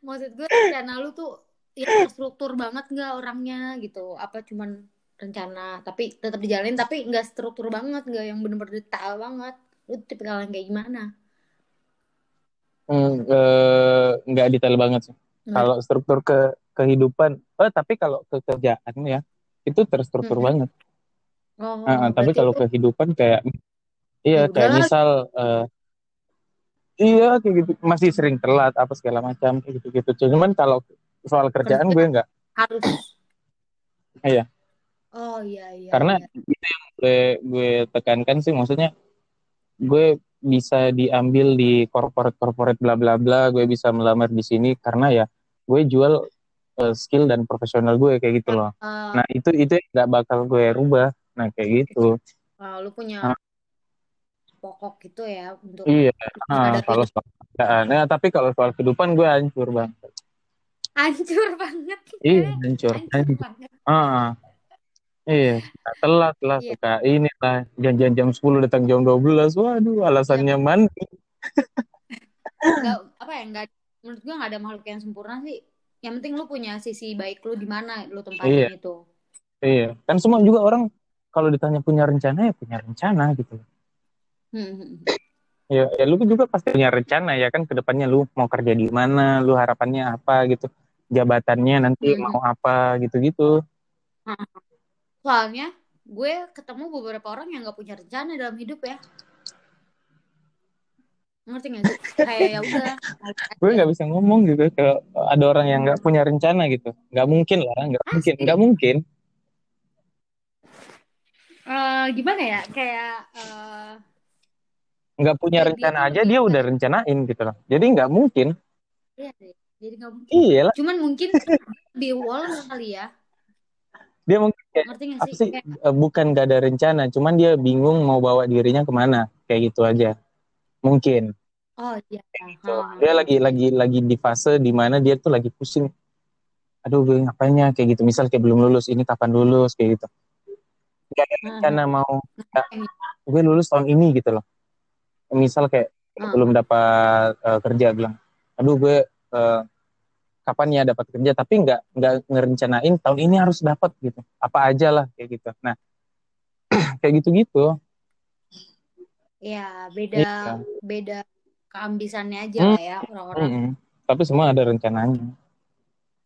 maksud gue rencana lu tuh ya struktur banget nggak orangnya gitu apa cuman rencana tapi tetap dijalanin tapi nggak struktur banget nggak yang bener-bener detail banget lu tipikal yang kayak gimana Hmm, eh, nggak detail banget sih. Nggak. Kalau struktur ke kehidupan. Oh tapi kalau ke kerjaan ya. Itu terstruktur Mm-mm. banget. oh ah, tapi kalau lu- kehidupan kayak iya Ya kayak misal eh, iya kayak gitu masih sering telat apa segala macam kayak gitu gitu cuman kalau soal kerjaan Kerja. gue nggak harus Iya. oh iya iya karena iya. itu yang gue gue tekankan sih maksudnya gue bisa diambil di corporate corporate bla bla bla gue bisa melamar di sini karena ya gue jual uh, skill dan profesional gue kayak gitu loh. Uh, nah itu itu nggak bakal gue rubah. Nah kayak gitu. uh, lu punya Ah. pokok gitu ya untuk iya ah, menghadapi kalau soal ya tapi kalau soal kehidupan gue hancur bang hancur banget. Iya hancur hancur. Hancur banget. Ah iya telat lah Iya. suka ini lah janjian jam 10 datang jam 12 waduh alasannya Iya. mandi nggak apa ya nggak menurut gua nggak ada makhluk yang sempurna sih yang penting lu punya sisi baik lu di mana lu tempatin Iya. itu iya kan semua juga orang kalau ditanya punya rencana ya punya rencana gitu Hmm, hmm, hmm. ya, ya lu juga pasti punya rencana ya kan ke depannya lu mau kerja di mana lu harapannya apa gitu jabatannya nanti Mhm. mau apa gitu-gitu soalnya gue ketemu beberapa orang yang nggak punya rencana dalam hidup ya. Ngerti nggak sih? Kayak ya udah gue nggak bisa ngomong gitu kalau ada orang yang nggak punya rencana gitu. Nggak mungkin lah nggak mungkin nggak mungkin. Eh, gimana ya? Kayak eh, nggak punya Kayak dia rencana tuh aja dia udah rencanain gitu loh. Jadi nggak mungkin. Iya deh jadi nggak mungkin. Iya lah. Cuman mungkin di wall kali ya. Dia mungkin ngerti apa sih? sih? Kayak eh, bukan gak ada rencana cuman dia bingung mau bawa dirinya ke mana. Kayak gitu aja. Mungkin. Oh iya gitu. Ha, ha, dia lagi lagi lagi di fase di mana dia tuh lagi pusing. Aduh gue ngapainnya kayak gitu. Misal kayak belum lulus ini kapan lulus? Kayak gitu. Gak ada ha. rencana mau Ngapain? gue lulus tahun ini gitu loh. Misal kayak Ha. belum dapat eh, kerja bilang aduh gue eh, kapan ya dapat kerja tapi nggak nggak ngerencanain tahun ini harus dapat gitu. Apa aja lah kayak gitu. Nah kayak gitu gitu ya beda Iya. beda keambisannya aja Hmm. lah ya orang-orang. Tapi semua ada rencananya.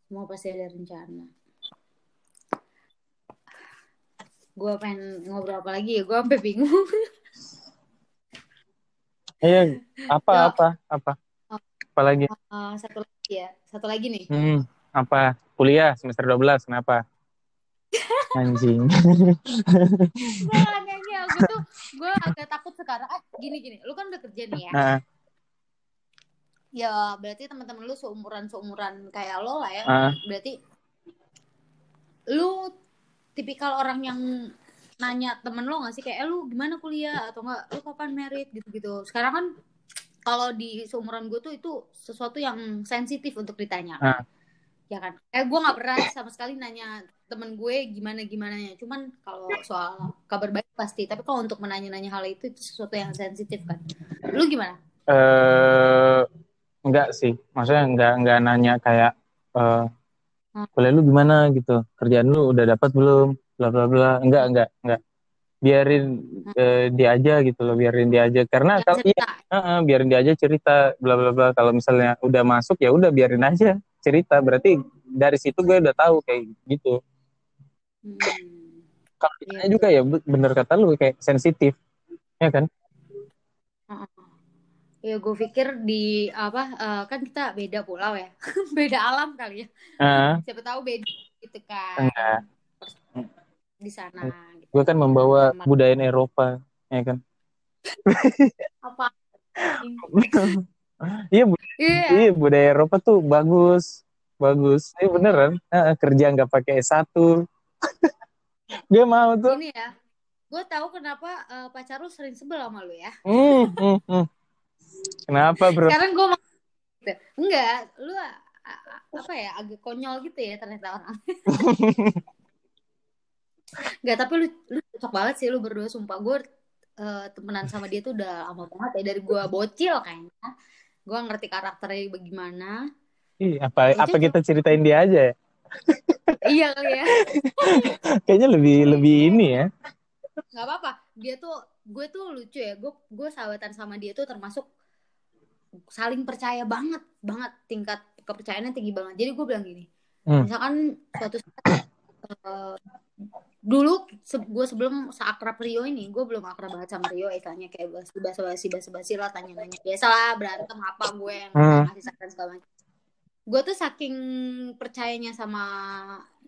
Semua pasti ada rencana. Gue pengen ngobrol apa lagi ya? Gue sampai bingung. Iya. Apa Ya. apa apa? Oh. apa lagi? Eh, satu lagi ya satu lagi nih. Hmm, apa? Kuliah semester 12 kenapa? Anjing. Gue nanya gue tuh gue agak takut sekarang. Ah gini gini. Lu kan udah kerja nih ya? Nah, ya berarti teman-teman lu seumuran seumuran kayak lo lah ya. Ah, berarti lu tipikal orang yang nanya temen lo gak sih? Kayak eh, lu gimana kuliah? Atau enggak lu kapan merit? Gitu-gitu. Sekarang kan kalau di seumuran gue tuh itu sesuatu yang sensitif untuk ditanya. Ah. ya kan? Eh gue nggak pernah sama sekali nanya temen gue gimana gimana cuman kalau soal kabar baik pasti. Tapi kalau untuk menanya-nanya hal itu itu sesuatu yang sensitif kan? Lu gimana? Eh enggak sih. Maksudnya enggak enggak nanya kayak eh Hmm. kuliah lu gimana? gitu. Kerjaan lu udah dapat belum? bla bla bla. Enggak enggak enggak biarin eh, dia aja gitu loh biarin dia aja. Karena yang kalau iya cerita. Heeh, biarin dia aja cerita bla bla bla. Kalau misalnya udah masuk ya udah biarin aja cerita. Berarti dari situ gue udah tahu kayak gitu. Hmm. kalau Iya, ditanya juga ya be- bener kata lu kayak sensitif. Ya kan? Ya gue pikir di apa eh, kan kita beda pulau ya, beda alam kali ya. Ah, Siapa tahu beda gitu kan. Enggak. Di sana. Gue kan membawa budaya Eropa ya kan apa? iya bu- Iya. iya budaya Eropa tuh bagus bagus ini beneran Heeh, kerja nggak pakai S1 gue mau tuh Ini ya. Gue tahu kenapa eh, pacar lu sering sebel sama lu ya. Hmm, hmm, hmm. kenapa bro Sekarang gue mau enggak, lu apa ya agak konyol gitu ya ternyata orang. Enggak, tapi lu lu cocok banget sih lu berdua sumpah gue eh, temenan sama dia tuh udah lama banget ya dari gue bocil kayaknya. Gue ngerti karakternya bagaimana. Ih, apa apa kita ceritain dia aja ya iya kali ya. kayaknya lebih lebih ini ya nggak apa-apa dia tuh gue tuh lucu ya gue gue sahabatan sama dia tuh termasuk saling percaya banget banget tingkat kepercayaannya tinggi banget jadi gue bilang gini Hmm. misalkan suatu saat eh, dulu se- gue sebelum seakrab Rio ini gue belum akrab banget sama Rio istilahnya kayak basi basi basi basi basi lah tanya nanya biasa lah berantem apa gue yang Hmm. ngasih saran segala macam gue tuh saking percayanya sama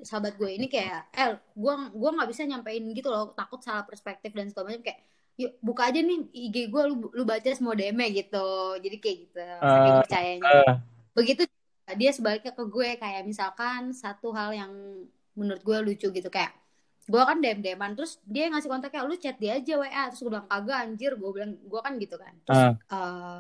sahabat gue ini kayak El gue gue nggak bisa nyampein gitu loh takut salah perspektif dan segala macam kayak yuk buka aja nih IG gue lu lu baca semua DM gitu jadi kayak gitu saking Eh, percayanya eh, begitu dia sebaliknya ke gue kayak misalkan satu hal yang menurut gue lucu gitu kayak gue kan DM DMan terus dia ngasih kontaknya lu chat dia aja WA terus gue bilang kagak anjir. Gue bilang gue kan gitu kan. Terus Ah. eh,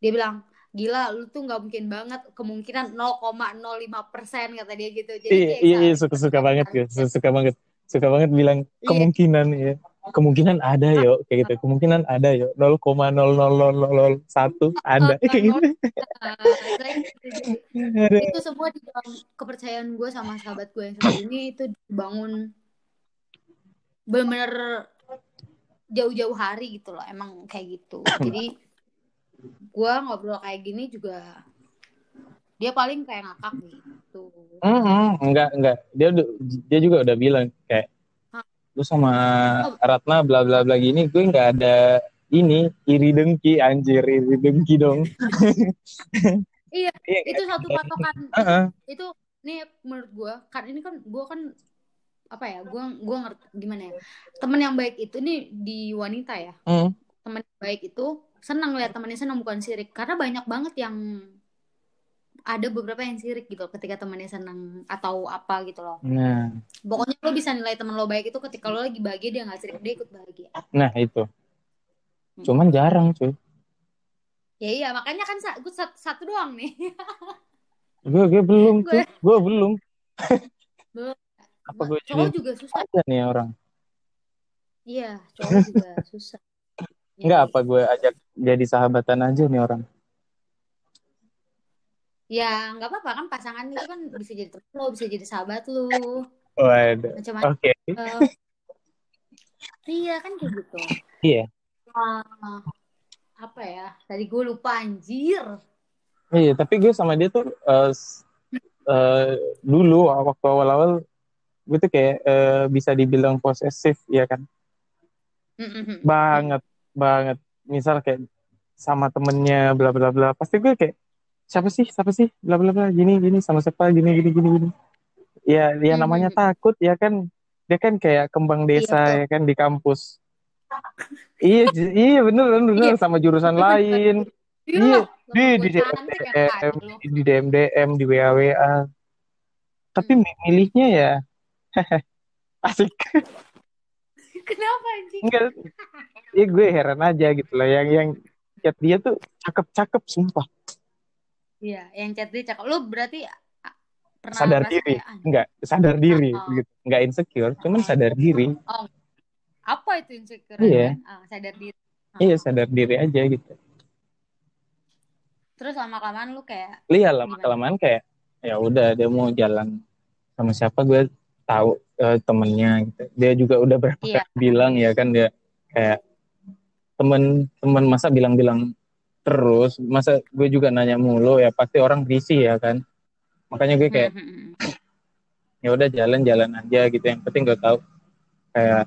dia bilang gila lu tuh nggak mungkin banget kemungkinan 0,05 persen kata dia gitu. Jadi Iya, iya, iya, suka suka banget gue, suka banget, suka banget bilang Iya. kemungkinan ya, kemungkinan ada yo, kayak gitu, kemungkinan ada yo, 0,00001 ada, kayak gitu. Ada. itu semua di dalam kepercayaan gue sama sahabat gue yang satu ini itu dibangun bener-bener jauh-jauh hari gitu loh emang kayak gitu jadi gue ngobrol kayak gini juga dia paling kayak ngakak gitu Mm-mm, enggak, enggak, dia dia juga udah bilang kayak lu sama Oh. Ratna bla bla bla gini, gue nggak ada ini iri dengki anjir, iri dengki dong. iya Iya, itu satu patokan Heeh. itu nih menurut gue kan ini kan gue kan apa ya gue gue ngerti gimana ya teman yang baik itu nih di wanita ya Mm. teman yang baik itu senang lihat temannya senang bukan sirik karena banyak banget yang ada beberapa yang sirik gitu ketika temannya senang atau apa gitu loh Nah, pokoknya lo bisa nilai teman lo baik itu ketika lo lagi bahagia dia nggak sirik dia ikut bahagia nah itu, cuman jarang cuy. ya iya makanya kan gue satu, satu doang nih Gue gue belum tuh, Gue-. Belum. Apa gue cowok jadi juga susah aja nih orang? iya cowok juga susah Ya, Enggak apa gue ajak jadi sahabatan aja nih orang. ya nggak apa-apa kan pasangan itu kan bisa jadi teman lo bisa jadi sahabat lo Waduh. macam-macam Oke. iya kan kayak gitu Iya. Ah, apa ya tadi gue lupa anjir Iya, tapi gue sama dia tuh eh, s- eh, dulu waktu awal-awal gue tuh kayak eh, bisa dibilang posesif, ya kan? Mm-mm. Banget, banget. Misal kayak sama temennya bla bla bla, pasti gue kayak siapa sih, siapa sih, bla bla bla, gini gini sama siapa, gini gini gini gini. Ya, ya namanya Mhm. takut, ya kan? Dia kan kayak kembang desa, Iya, ya kan di kampus. iya, iya bener bener, bener. Iya. sama jurusan lain. Iya, di di ya DM, lo. di DM DM di WA WA tapi Hmm. mi- milihnya ya asik Kenapa anjing? enggak ya gue heran aja gitu lah yang yang chat dia tuh cakep cakep sumpah Iya, yang chat dia cakep. Lu berarti ah, pernah sadar diri kayak, "Ah, enggak sadar diri Oh. gitu nggak insecure cuman sadar diri Oh, apa itu insecure? Iya. Ah, sadar diri. Ah. iya sadar diri aja gitu Terus lama-kelamaan lu kayak lihat lama kelamaan kayak ya udah dia mau jalan sama siapa gue tahu eh, temennya gitu dia juga udah berapa Iya. kali bilang ya kan dia kayak temen-temen masa bilang-bilang terus masa gue juga nanya mulu ya pasti orang risih ya kan makanya gue kayak Hmm, hmm, ya udah jalan-jalan aja gitu yang penting gue tahu kayak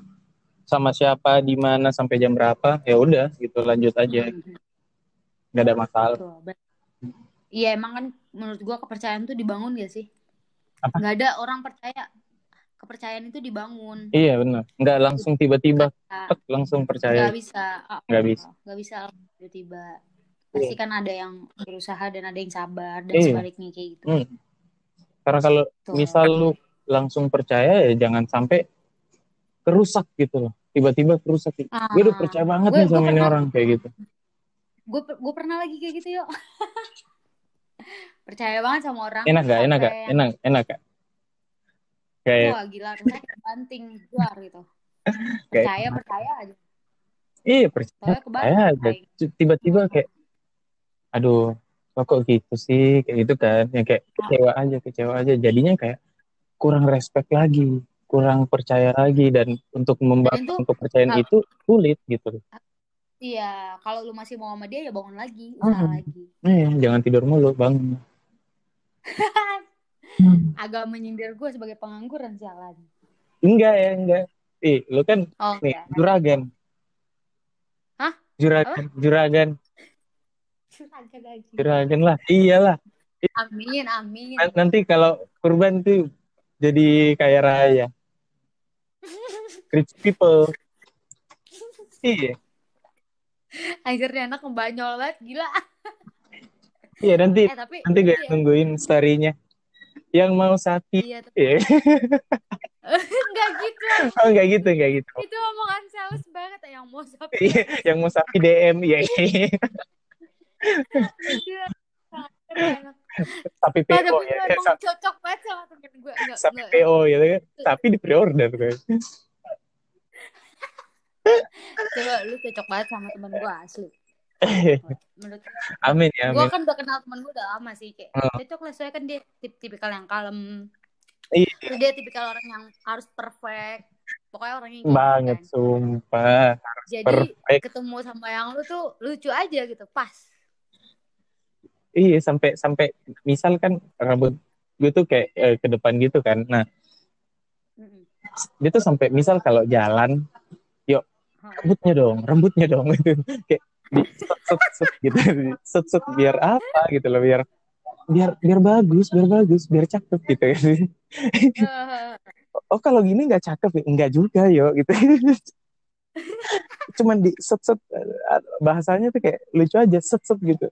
sama siapa di mana sampai jam berapa ya udah gitu lanjut aja hmm, hmm. nggak ada masalah Iya emang kan menurut gua kepercayaan tuh dibangun gak sih? Apa? Nggak ada orang percaya kepercayaan itu dibangun. iya benar nggak langsung tiba-tiba tek, langsung percaya nggak bisa. Ah, Nggak bisa. Nggak bisa tiba-tiba. Pasti kan ada yang berusaha dan ada yang sabar dan Iya. sebaliknya kayak gitu. Hmm. Karena kalau Tuh. misal lu langsung percaya ya jangan sampai kerusak gitu loh. Tiba-tiba kerusak. Ah, Gue udah percaya banget gue- nih sama ini orang kayak gitu. gue gue pernah lagi kayak gitu yuk percaya banget sama orang Enak gak? Enak gak? yang, Enak, enak gak? Kayak wah gila banting keluar gitu. Percaya percaya aja. Iya percaya, percaya aja. Tiba-tiba kayak aduh kok gitu sih? Kayak gitu kan. Ya kayak kecewa aja kecewa aja. Jadinya kayak kurang respect lagi kurang percaya lagi. Dan untuk membangun kepercayaan itu sulit gitu iya. Kalau lu masih mau sama dia ya bangun lagi usaha Hmm. lagi. Eh, jangan tidur mulu bangun agak menyindir gue sebagai pengangguran jalan Enggak ya, enggak. Ih, lu kan oh nih, enggak juragan. Hah? Juragan, juragan, Juragan aja. juragan lah. Iyalah. amin amin Nan- Nanti kalau kurban tuh jadi kaya raya. Rich people. Iya. akhirnya anak membanyol banget gila Iya nanti eh tapi nanti gue iya, nungguin story-nya. Yang mau sapi. iya tuh. Iya. nggak gitu. Oh enggak gitu, enggak gitu. itu omongan sales banget yang mau sapi Iya, yang mau sapi DM iya. iya. Iya. Tapi PO gue ya. emang cocok banget sama temen gue nggak Sapi nggak PO ya kan. Sapi di pre-order gue. coba lu cocok banget sama temen gue asli menurut gue Amin ya, gue amin. kan udah kenal temen gue udah lama sih kayak Oh. cocok lah soalnya kan dia tip tipikal yang kalem Iya, terus dia tipikal orang yang harus perfect pokoknya orang yang gitu banget kan. sumpah. jadi Perfect. ketemu sama yang lu tuh lucu aja gitu pas Iya, sampai sampai misal kan rambut gue tuh kayak eh, ke depan gitu kan. Nah, Mm-mm. dia tuh sampai misal kalau jalan, yuk rambutnya dong, rambutnya dong. Kayak di set set gitu, set set biar apa gitu loh, biar biar biar bagus, biar bagus, biar cakep gitu. Eh, oh kalau gini nggak cakep ya? Enggak juga yo gitu. Cuman di set set bahasanya tuh kayak lucu aja set set gitu.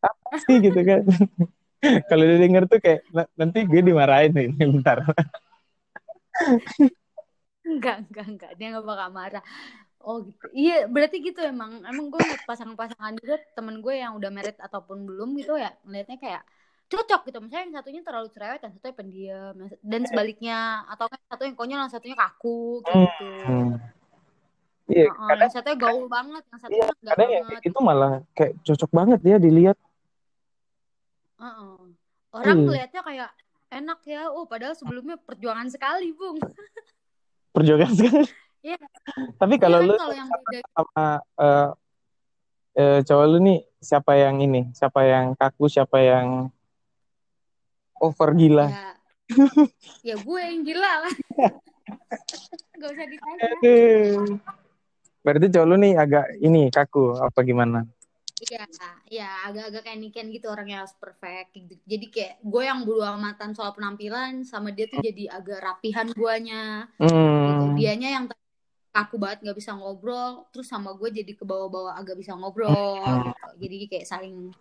Apa sih gitu kan? kalau dia denger tuh kayak "Nah, nanti gue dimarahin nih bentar. enggak enggak enggak dia nggak bakal marah oh gitu iya berarti gitu emang emang gue ngeliat pasangan-pasangan juga temen gue yang udah married ataupun belum gitu ya ngeliatnya kayak cocok gitu misalnya yang satunya terlalu cerewet yang satunya pendiam dan sebaliknya atau kan satu yang konyol yang satunya kaku gitu Hmm. Iya, Heeh, kadang, yang satunya gaul banget yang satunya iya, enggak kadang yang banget gitu malah kayak cocok banget ya dilihat. Heeh. orang Iya. ngeliatnya kayak enak ya oh padahal sebelumnya perjuangan sekali bung Perjuangan sekali. Iya. Tapi kalau kan lu kalau yang beda sama eh eh, cowok lu nih siapa yang ini? Siapa yang kaku? Siapa yang over gila? ya ya gue yang gila lah gak usah ditanya Aduh. Berarti cowok lu nih agak ini kaku apa gimana? Iya, ya agak-agak kayak Niken gitu orangnya harus perfect gitu. Jadi kayak gue yang bulu amatan soal penampilan sama dia tuh jadi agak rapihan guanya gitu. Hmm. Dianya yang kaku banget nggak bisa ngobrol, terus sama gue jadi ke bawah-bawah agak bisa ngobrol Hmm. gitu. Jadi kayak saling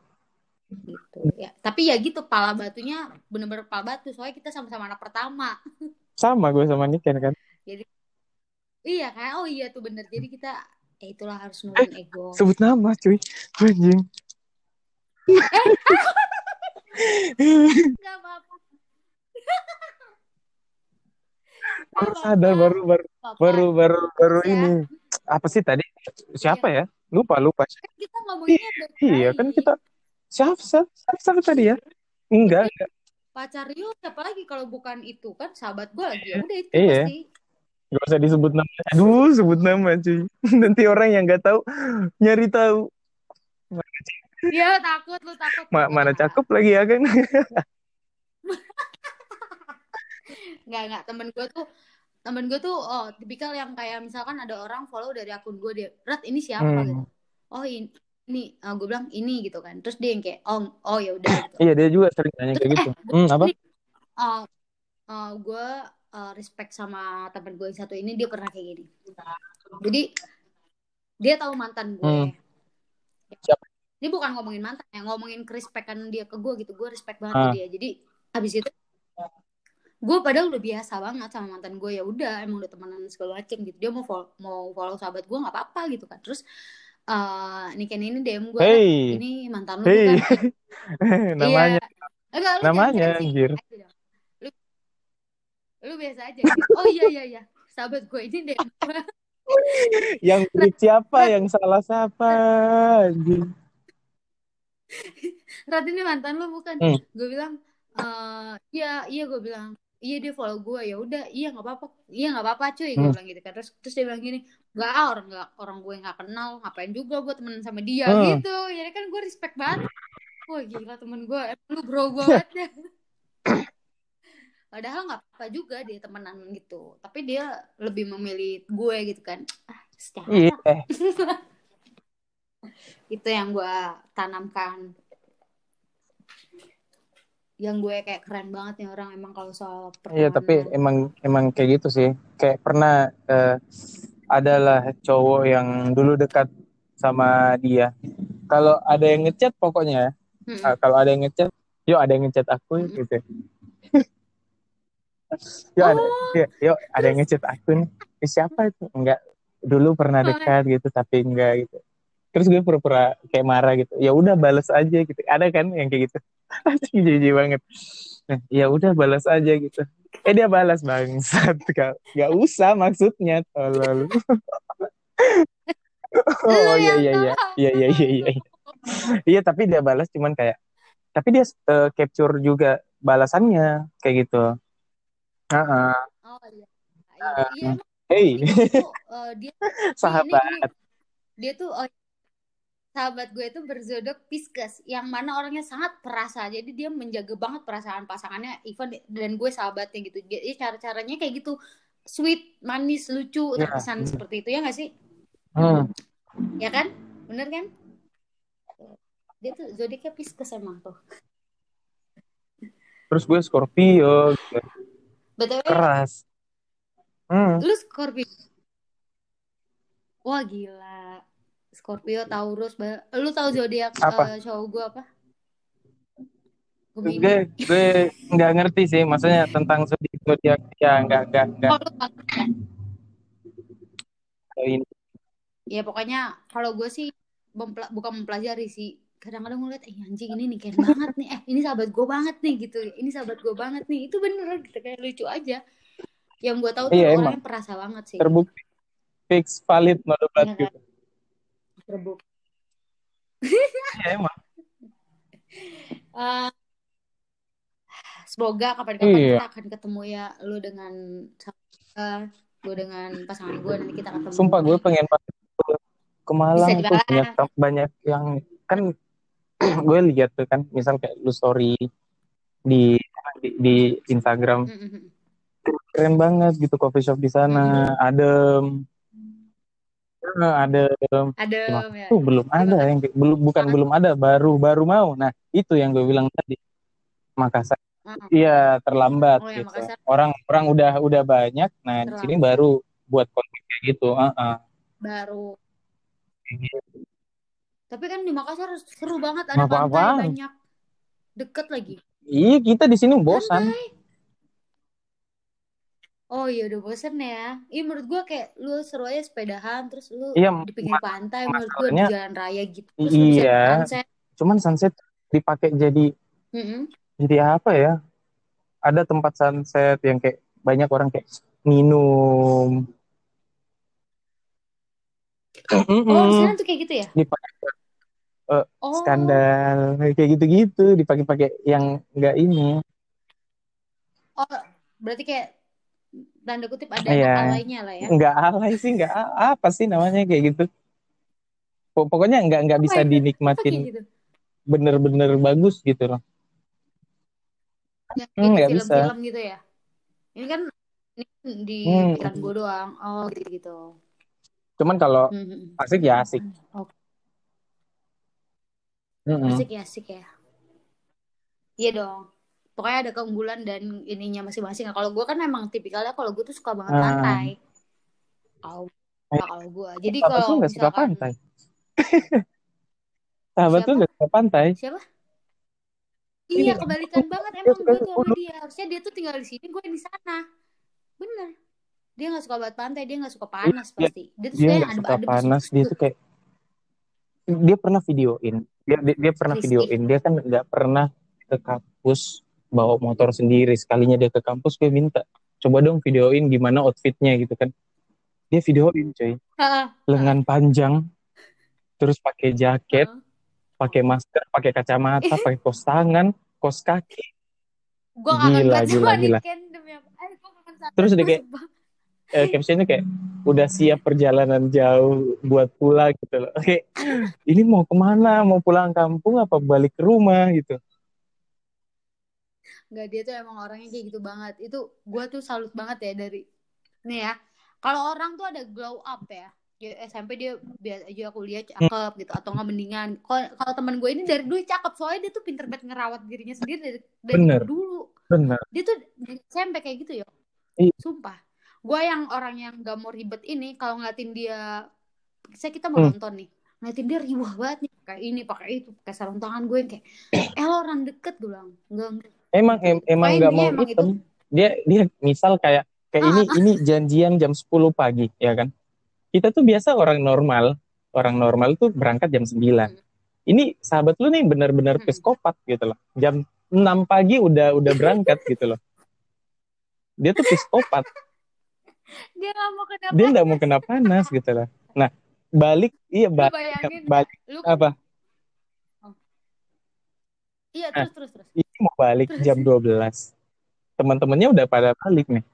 gitu ya. Tapi ya gitu pala batunya bener-bener pala batu soalnya kita sama-sama anak pertama. Sama gue sama Niken kan. Iya kan? Oh iya tuh bener. Jadi kita ya itulah harus nurunin ego. Sebut nama cuy. Anjing. Gak apa-apa. Baru sadar baru baru baru baru baru ini. Apa sih tadi? Siapa ya? Lupa lupa. Kan kita ngomonginnya dari Iya kan kita siapa siapa, siapa, tadi ya? Enggak, enggak. pacar Rio siapa lagi kalau bukan itu kan sahabat gue lagi ya udah itu Iya. pasti Gak usah disebut nama. Aduh, sebut nama cuy. Nanti orang yang nggak tahu nyari tahu. ya takut lu takut Ma- mana cakep lagi ya kan? nggak nggak temen gue tuh temen gue tuh oh tipikal yang kayak misalkan ada orang follow dari akun gue dia Rat ini siapa Hmm. gitu oh ini ini gue bilang ini gitu kan terus dia yang kayak oh oh ya udah gitu Iya, dia juga sering nanya kayak gitu. Hmm, apa? uh, uh, gue uh, respect sama temen gue yang satu ini dia pernah kayak gini jadi dia tahu mantan gue Hmm. Siapa? ini bukan ngomongin mantan ya ngomongin kerespekan dia ke gue gitu gue respect banget Ah. ke dia jadi habis itu gue padahal udah biasa banget sama mantan gue ya udah emang udah temenan segala macem gitu dia mau follow, mau follow sahabat gue nggak apa-apa gitu kan terus uh, Niken ini DM gue Hey. ini mantan lu Hey. bukan Namanya. Iya. Enggak, lu Namanya, anjir. Lu, lu biasa aja. gitu. Oh iya iya iya. Sahabat gue ini deh. Yang berit siapa, yang salah siapa? anjing. Rat ini mantan lu bukan? Hmm. Gue bilang, eh iya iya gue bilang, iya dia follow gue ya udah iya nggak apa-apa iya nggak apa-apa cuy gue Hmm. bilang gitu kan terus terus dia bilang gini nggak ah, orang nggak orang gue nggak kenal ngapain juga gue temenan sama dia Hmm. gitu jadi kan gue respect banget wah gila temen gue emang lu bro banget ya padahal nggak apa juga dia temenan gitu tapi dia lebih memilih gue gitu kan ah secara Iya. itu yang gue tanamkan yang gue kayak keren banget nih orang emang kalau soal Iya, tapi emang emang kayak gitu sih. Kayak pernah eh, adalah cowok yang dulu dekat sama dia. Kalau ada yang ngechat pokoknya Mm-mm. Ah, kalau ada yang ngechat yuk ada yang ngechat aku Mm-mm. gitu. Yuk ada Oh, yuk, yuk ada yang ngechat aku nih. Eh, siapa itu? Enggak dulu pernah dekat gitu tapi enggak gitu. Terus gue pura-pura kayak marah gitu. Ya udah balas aja gitu. Ada kan yang kayak gitu Anjing, jijik banget. Nah, ya udah balas aja gitu. Eh dia balas bangsat. Kak. nggak usah maksudnya. Tolol. Oh iya iya iya. tolong iya iya iya iya iya. Tapi dia balas cuman kayak tapi dia eh, capture juga balasannya kayak gitu. Heeh. oh iya. Iya iya hey. itu tuh eh, dia nih ini ini sahabat dia tuh oh, sahabat gue itu berzodok Pisces yang mana orangnya sangat perasa. Jadi dia menjaga banget perasaan pasangannya even dan gue sahabatnya gitu. Jadi cara caranya kayak gitu. Sweet manis lucu ya terkesan seperti itu ya nggak sih? Hmm. ya kan? Bener kan? Dia tuh zodiaknya Pisces emang tuh. Terus gue Scorpio btw keras. Hmm. lu Scorpio? Wah gila Scorpio Taurus lu tahu zodiak eh, cowok gue apa? Gemini gue gue nggak ngerti sih maksudnya tentang zodiak zodiak ya nggak nggak nggak. Oh ya? ini. Ya pokoknya kalau gue sih mempela- bukan mempelajari sih. Kadang-kadang gue liat eh anjing ini nih keren banget nih. Eh ini sahabat gue banget nih gitu. Ini sahabat gue banget nih. Itu bener gitu. Kayak lucu aja. Yang gue tahu tuh iya orangnya perasa banget sih. Terbukti. Fix valid no debat ya kan terbukti iya emang. Eh, semoga kapan-kapan iya. kita akan ketemu ya lu dengan sahabat gue dengan pasangan gue nanti kita ketemu. Sumpah gue pengen banget ke Malang tuh banyak banyak yang kan gue lihat tuh kan misal kayak lu story di di, di Instagram keren banget gitu coffee shop di sana adem Cuma adem ya. tuh belum ada yang belum bukan belum ada baru baru mau. Nah itu yang gue bilang tadi. Makassar. Iya terlambat oh ya gitu. Orang orang udah udah banyak. Nah di sini baru buat konten kayak gitu. Heeh. baru. Kayak gitu. tapi kan di Makassar seru banget. Ada nggak pantai apa-apaan banyak. Deket lagi. Iya kita di sini bosan. santai oh iya udah bosen ya. Iya menurut gue kayak lu seru aja sepedahan terus lu iya di pinggir pantai menurut gue di jalan raya gitu terus iya. sunset. Cuman sunset dipakai jadi Mm-mm. jadi apa ya? Ada tempat sunset yang kayak banyak orang kayak minum. Oh Mm-mm. sekarang tuh kayak gitu ya? Dipakai eh, oh. skandal kayak gitu-gitu dipakai-pakai yang enggak ini. Oh berarti kayak tanda kutip ada Iya, alaynya lah ya enggak alay sih, enggak a- apa sih namanya kayak gitu. Pok- Pokoknya enggak enggak bisa itu dinikmatin gitu bener-bener bagus gitu loh. Hmm, nggak bisa. film-film gitu ya ini kan ini kan di Hmm. pikiran gue doang oh gitu gitu Cuman kalau Hmm. asik ya asik. Oke, Mm-mm. asik ya asik ya iya dong pokoknya ada keunggulan dan ininya masing-masing. Kalau gue kan memang tipikalnya kalau gue tuh suka banget Ah. pantai. Kalau Eh, kalau gue jadi kalau tuh nggak suka pantai. Sahabat tuh nggak suka pantai. siapa? Iya, iya kebalikan banget. Emang gue tuh sama dia. Harusnya dia tuh tinggal di sini gue di sana. Bener. Dia nggak suka banget pantai dia nggak suka panas Dia, pasti. Dia tuh dia suka yang suka adem-adem panas. Dia tuh kayak dia pernah videoin. Dia dia, dia pernah Risky videoin. Dia kan nggak pernah ke kampus bawa motor sendiri. Sekalinya dia ke kampus, gue minta coba dong videoin gimana outfitnya gitu kan. Dia videoin cuy. Heeh, lengan panjang, terus pakai jaket, heeh. pakai masker, pakai kacamata, pakai kos tangan, kos kaki. kangen Gila, gila, gila. Terus dia kayak eh, captionnya kayak udah siap perjalanan jauh buat pulang gitu loh. Kayak ini mau ke mana? Mau pulang kampung apa balik ke rumah gitu? Nggak dia tuh emang orangnya kayak gitu banget. Itu gue tuh salut banget ya dari nih ya. Kalau orang tuh ada glow up ya. Dia SMP dia biasa aja kuliah cakep gitu atau nggak mendingan. Kalau teman gue ini dari dulu cakep soalnya dia tuh pinter banget ngerawat dirinya sendiri dari dari Bener, dulu. bener. Dia tuh dari SMP kayak gitu ya. Iya. Sumpah. Gue yang orang yang gak mau ribet ini kalau ngeliatin dia saya kita mau Hmm. nonton nih ngeliatin dia riwah banget nih pakai ini pakai itu pakai sarung tangan gue yang kayak eh lo orang deket gue bilang enggak enggak emang em, emang nggak mau emang hitam. dia dia misal kayak kayak Ah, ini ini janjian jam 10 pagi ya kan? Kita tuh biasa orang normal orang normal tuh berangkat jam 9 ini sahabat lu nih benar-benar Mm-mm. psikopat gitu loh. Jam 6 pagi udah udah berangkat gitu loh. Dia tuh psikopat. Dia nggak mau kenapa dia nggak mau kena panas gitu loh. Nah balik iya balik bayangin balik. lu apa? Iya Nah. terus terus terus mau balik jam 12 teman-temannya udah pada balik nih.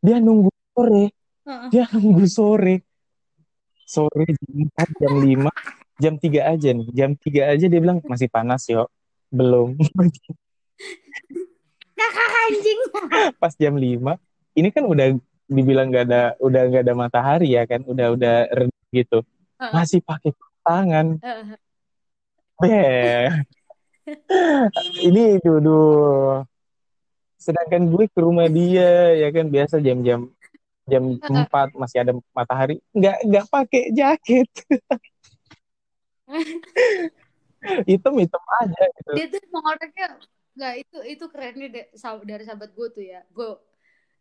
Dia nunggu sore. Heeh. dia nunggu sore. Sore jam 4 jam 5 jam 3 aja nih. Jam 3 aja dia bilang masih panas yo. Belum. Kakak anjing. Pas jam 5 ini kan udah dibilang nggak ada udah nggak ada matahari ya kan? Udah udah redup gitu. Heeh. masih pakai tangan. Heeh. Beh. Ini dulu. Sedangkan gue ke rumah dia ya kan? Biasa jam-jam jam 4 masih ada matahari. Nggak nggak pakai jaket. Hitam hitam aja gitu. Dia tuh emang orangnya nggak itu itu kerennya sah- dari sahabat gue tuh ya. Gue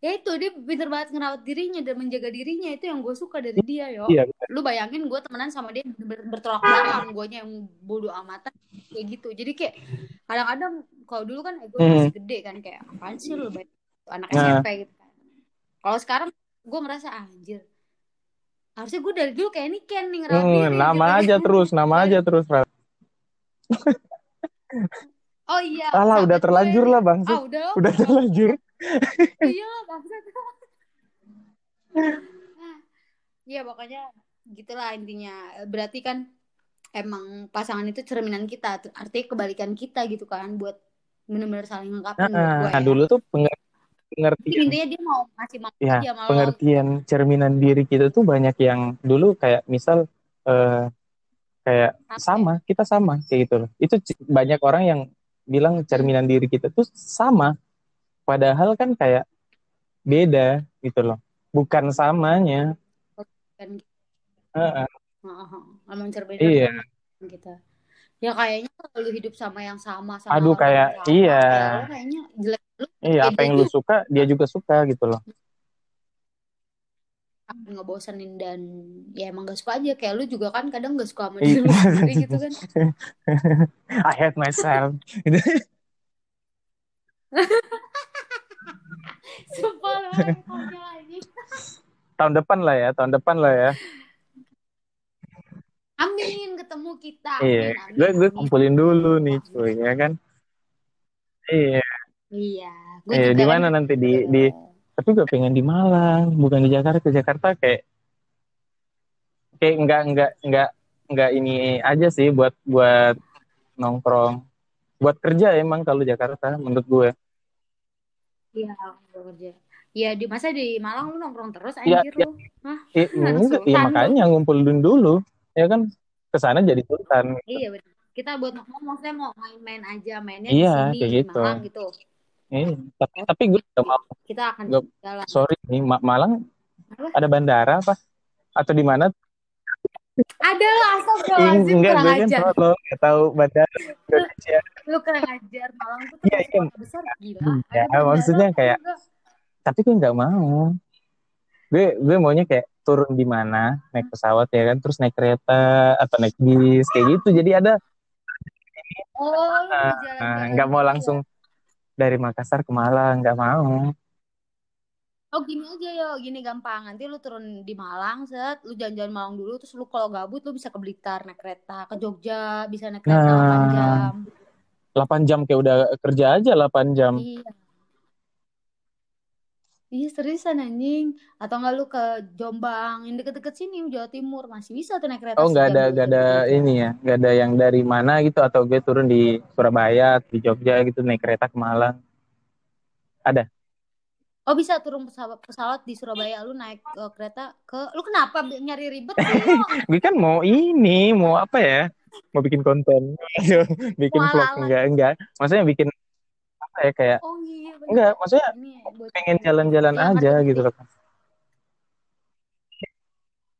ya itu dia pinter banget ngerawat dirinya dan menjaga dirinya itu yang gue suka dari dia yo. Iya lu bayangin gue temenan sama dia ber- bertolak belakang gue yang bodoh amatan kayak gitu. Jadi kayak kadang-kadang kalau dulu kan ego Hmm. masih gede kan kayak apaan sih lu baik anak Nah. SMP gitu kan. Kalau sekarang gue merasa anjir. Harusnya gue dari dulu kayak ini Ken nih ngerawat Hmm, diri nama gitu. aja terus nama aja terus oh iya Alah udah gue. terlanjur lah bang. Ah udah udah. terlanjur iya bangsat Iya pokoknya gitulah intinya. Berarti kan emang pasangan itu cerminan kita artinya kebalikan kita gitu kan buat bener-bener saling gue nah ya. dulu tuh pengertian. Intinya dia mau ngasih mau ya aja malah pengertian cerminan diri kita tuh banyak yang dulu kayak misal eh, kayak sama kita sama kayak gitu loh. Itu banyak orang yang bilang cerminan diri kita tuh sama padahal kan kayak beda gitu loh. Bukan samanya. Kan Heeh. Heeh, emang cerminan Iya. kita ya kayaknya kalau lu hidup sama yang sama sama Aduh, kayak sama, iya. ya kayaknya jelek lu iya apa yang lu suka dia juga suka gitu loh. Akan ngebosenin dan ya emang gak suka aja. Kayak lu juga kan kadang gak suka sama Iya. diri lu sendiri gitu kan. I hate myself sumpah lu anjing. tahun depan lah ya tahun depan lah ya. Amin ketemu kita. iya Amin, amin, gue gue kumpulin dulu nih cuy ya kan? Iya. Iya. Gue iya di kan- mana nanti? Di di tapi gue pengen di Malang bukan di Jakarta. Ke Jakarta kayak kayak nggak nggak nggak nggak ini aja sih buat buat nongkrong. Buat kerja emang kalau Jakarta menurut gue Iya, kerja. Iya, di masa di Malang lu nongkrong terus Iya, anjir iya. lu. Hah? Eh, enggak, ya lu. makanya ngumpulin dulu ya kan ke sana jadi sultan Iya benar. Kita buat ngomong maksudnya mau main-main aja, mainnya Iya, di sini kayak gitu. Malang gitu. Iya, tapi tapi gue gak mau Kita akan Nggak- jalan. sorry nih Ma- Malang Apa? ada bandara apa atau di mana Ada lah, astagfirullahaladzim, enggak kurang kan ajar. solo nggak tahu bandara Indonesia Lu kurang ajar. Malang tuh Iya, iya. besar, gila. Iya, Ada maksudnya kayak- enggak? tapi gue nggak mau gue gue maunya kayak turun di mana naik pesawat ya kan terus naik kereta atau naik bis kayak gitu jadi ada Oh, lu mau Nah, nggak mau gitu ya? langsung dari Makassar ke Malang nggak mau Oh gini aja yo, gini gampang. Nanti lu turun di Malang, set, lu jalan-jalan Malang dulu, terus lu kalau gabut lu bisa ke Blitar naik kereta, ke Jogja bisa naik kereta Nah. 8 8 jam. jam kayak udah kerja aja 8 jam Iya. Iya seriusan anjing. Atau enggak lu ke Jombang, yang deket-deket sini Jawa Timur masih bisa tuh naik kereta oh nggak sejam, ada dua nggak jam, ada jam. ini ya nggak ada yang dari mana gitu atau gue turun di Surabaya di Jogja gitu naik kereta ke Malang Oh bisa turun pesawat, pesawat di Surabaya lu naik eh, kereta ke lu kenapa nyari ribet gue kan mau ini mau apa ya mau bikin konten bikin Mau vlog enggak enggak maksudnya bikin apa ya kayak Oh iya bener. enggak maksudnya Ini buat pengen jalan-jalan aja gitu loh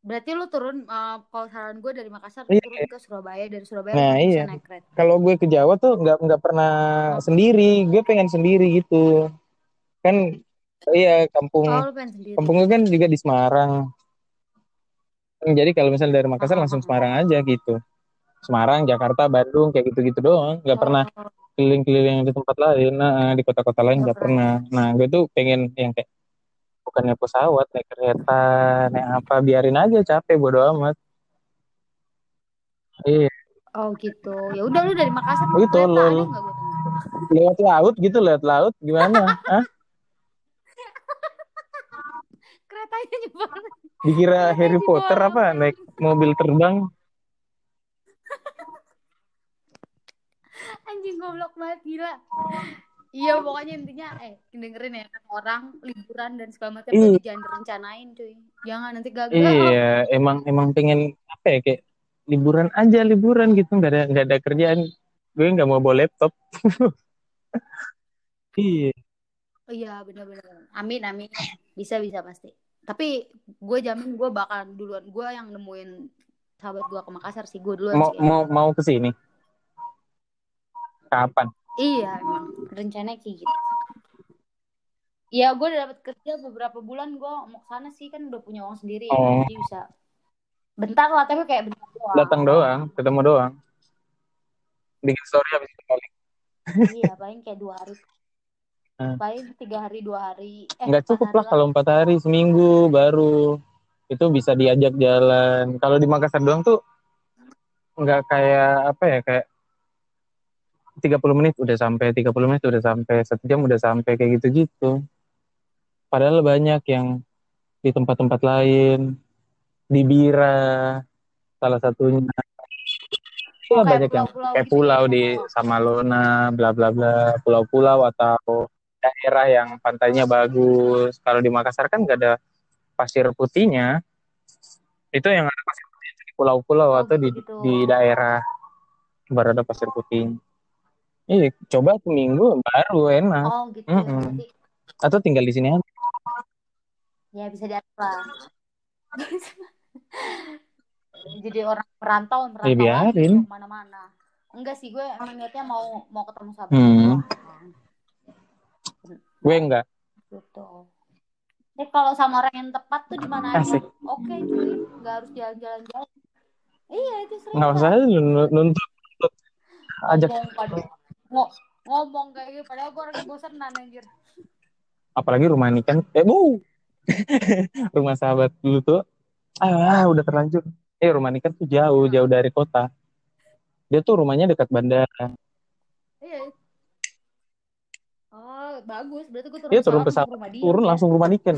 Berarti lu turun uh, kalau saran gue dari Makassar Iya. turun ke Surabaya dari Surabaya Nah, iya. naik kereta. Kalau gue ke Jawa tuh nggak nggak pernah Oh. sendiri, gue pengen sendiri gitu. Kan iya kampung Oh, kampung kan juga di Semarang. Jadi kalau misalnya dari Makassar Ah, langsung. Semarang aja gitu. Semarang, Jakarta, Bandung kayak gitu-gitu doang. Nggak pernah Oh, keliling-keliling di tempat lain. Nah, di kota-kota lain nggak nggak pernah. Nah, gue tuh pengen yang kayak bukan naik pesawat, naik kereta, naik apa, biarin aja capek bodo amat. Iya, Oh gitu. Ya udah lu dari Makassar Oh, naik itu, kereta lol. ada nggak gue tanya? lewat laut gitu, lewat laut gimana? Hah? Keretanya nyebar. Dikira Harry Potter apa? Naik mobil terbang? Anjing goblok banget gila. Iya pokoknya intinya eh dengerin ya orang liburan dan segala macam Iya. tuh jangan direncanain cuy. Jangan nanti gagal. Iya, emang emang pengen apa ya kayak liburan aja liburan gitu, nggak ada nggak ada kerjaan. Gue nggak mau bawa laptop. Iya. Iya benar-benar. Amin amin. Bisa bisa pasti. Tapi gue jamin gue bakal duluan. Gue yang nemuin sahabat gue ke Makassar sih. Gue duluan Mau sih. mau mau ke sini. Kapan? Iya emang rencananya kayak gitu. Iya gue udah dapat kerja beberapa bulan gue mau ke sana sih kan udah punya uang sendiri ya. Oh. Jadi bisa bentar lah tapi kayak bentar doang. Datang doang, ketemu doang. Bikin story habis itu balik. Iya paling kayak dua hari. Hmm. Paling tiga hari dua hari. Eh, Nggak cukup lah kalau empat hari, seminggu baru itu bisa diajak jalan. Kalau di Makassar doang tuh nggak kayak apa ya kayak 30 menit udah sampai, 30 menit udah sampai, satu jam udah sampai kayak gitu-gitu. Padahal banyak yang di tempat-tempat lain, di Bira, salah satunya. Oh, kayak banyak yang pulau-pulau kayak gitu pulau di pulau. Samalona, bla bla bla, pulau-pulau atau daerah yang pantainya bagus. Kalau di Makassar kan nggak ada pasir putihnya. Itu yang ada pasir putihnya itu di pulau-pulau Oh, atau di gitu. di daerah baru ada pasir putih. Iya, coba seminggu baru enak. Oh gitu. Berarti Atau tinggal di sini aja. ya bisa diatur. Jadi orang merantau, merantau Ya, biarin. lagi ke mana-mana. Enggak sih, gue emang niatnya mau mau ketemu sahabat Hmm. Gue enggak. Gitu. Eh kalau sama orang yang tepat tuh di mana aja? Oke cuy, nggak harus jalan-jalan jauh. Iya itu sering. Nggak usah nuntut. nuntut. Ajak. Ngomong pada ngo ngomong kayak gitu, padahal gue orangnya bosenan anjir. Apalagi rumah ini kan. Eh, bu. rumah sahabat dulu tuh. Ah, udah terlanjur. Eh, rumah ini kan tuh jauh, jauh dari kota. Dia tuh rumahnya dekat bandara. Iya. Oh bagus, berarti gue turun Dia turun pesawat ke rumah dia. turun ya. langsung rumah Niken.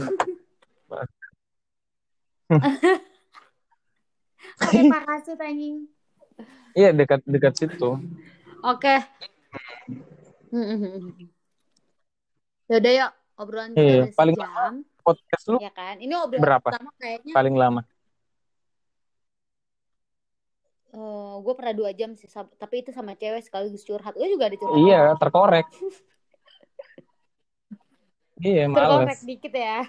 Pakai parasut anjing. Iya, dekat dekat situ. Oke. Yaudah yuk, obrolan kita Iya, paling sejam, Podcast lu ya kan? Ini obrolan berapa? pertama kayaknya paling lama? gue pernah dua jam sih, tapi itu sama cewek sekaligus curhat. Gue juga ada curhat. Iya, terkorek. Iya, Terkorek males. dikit ya.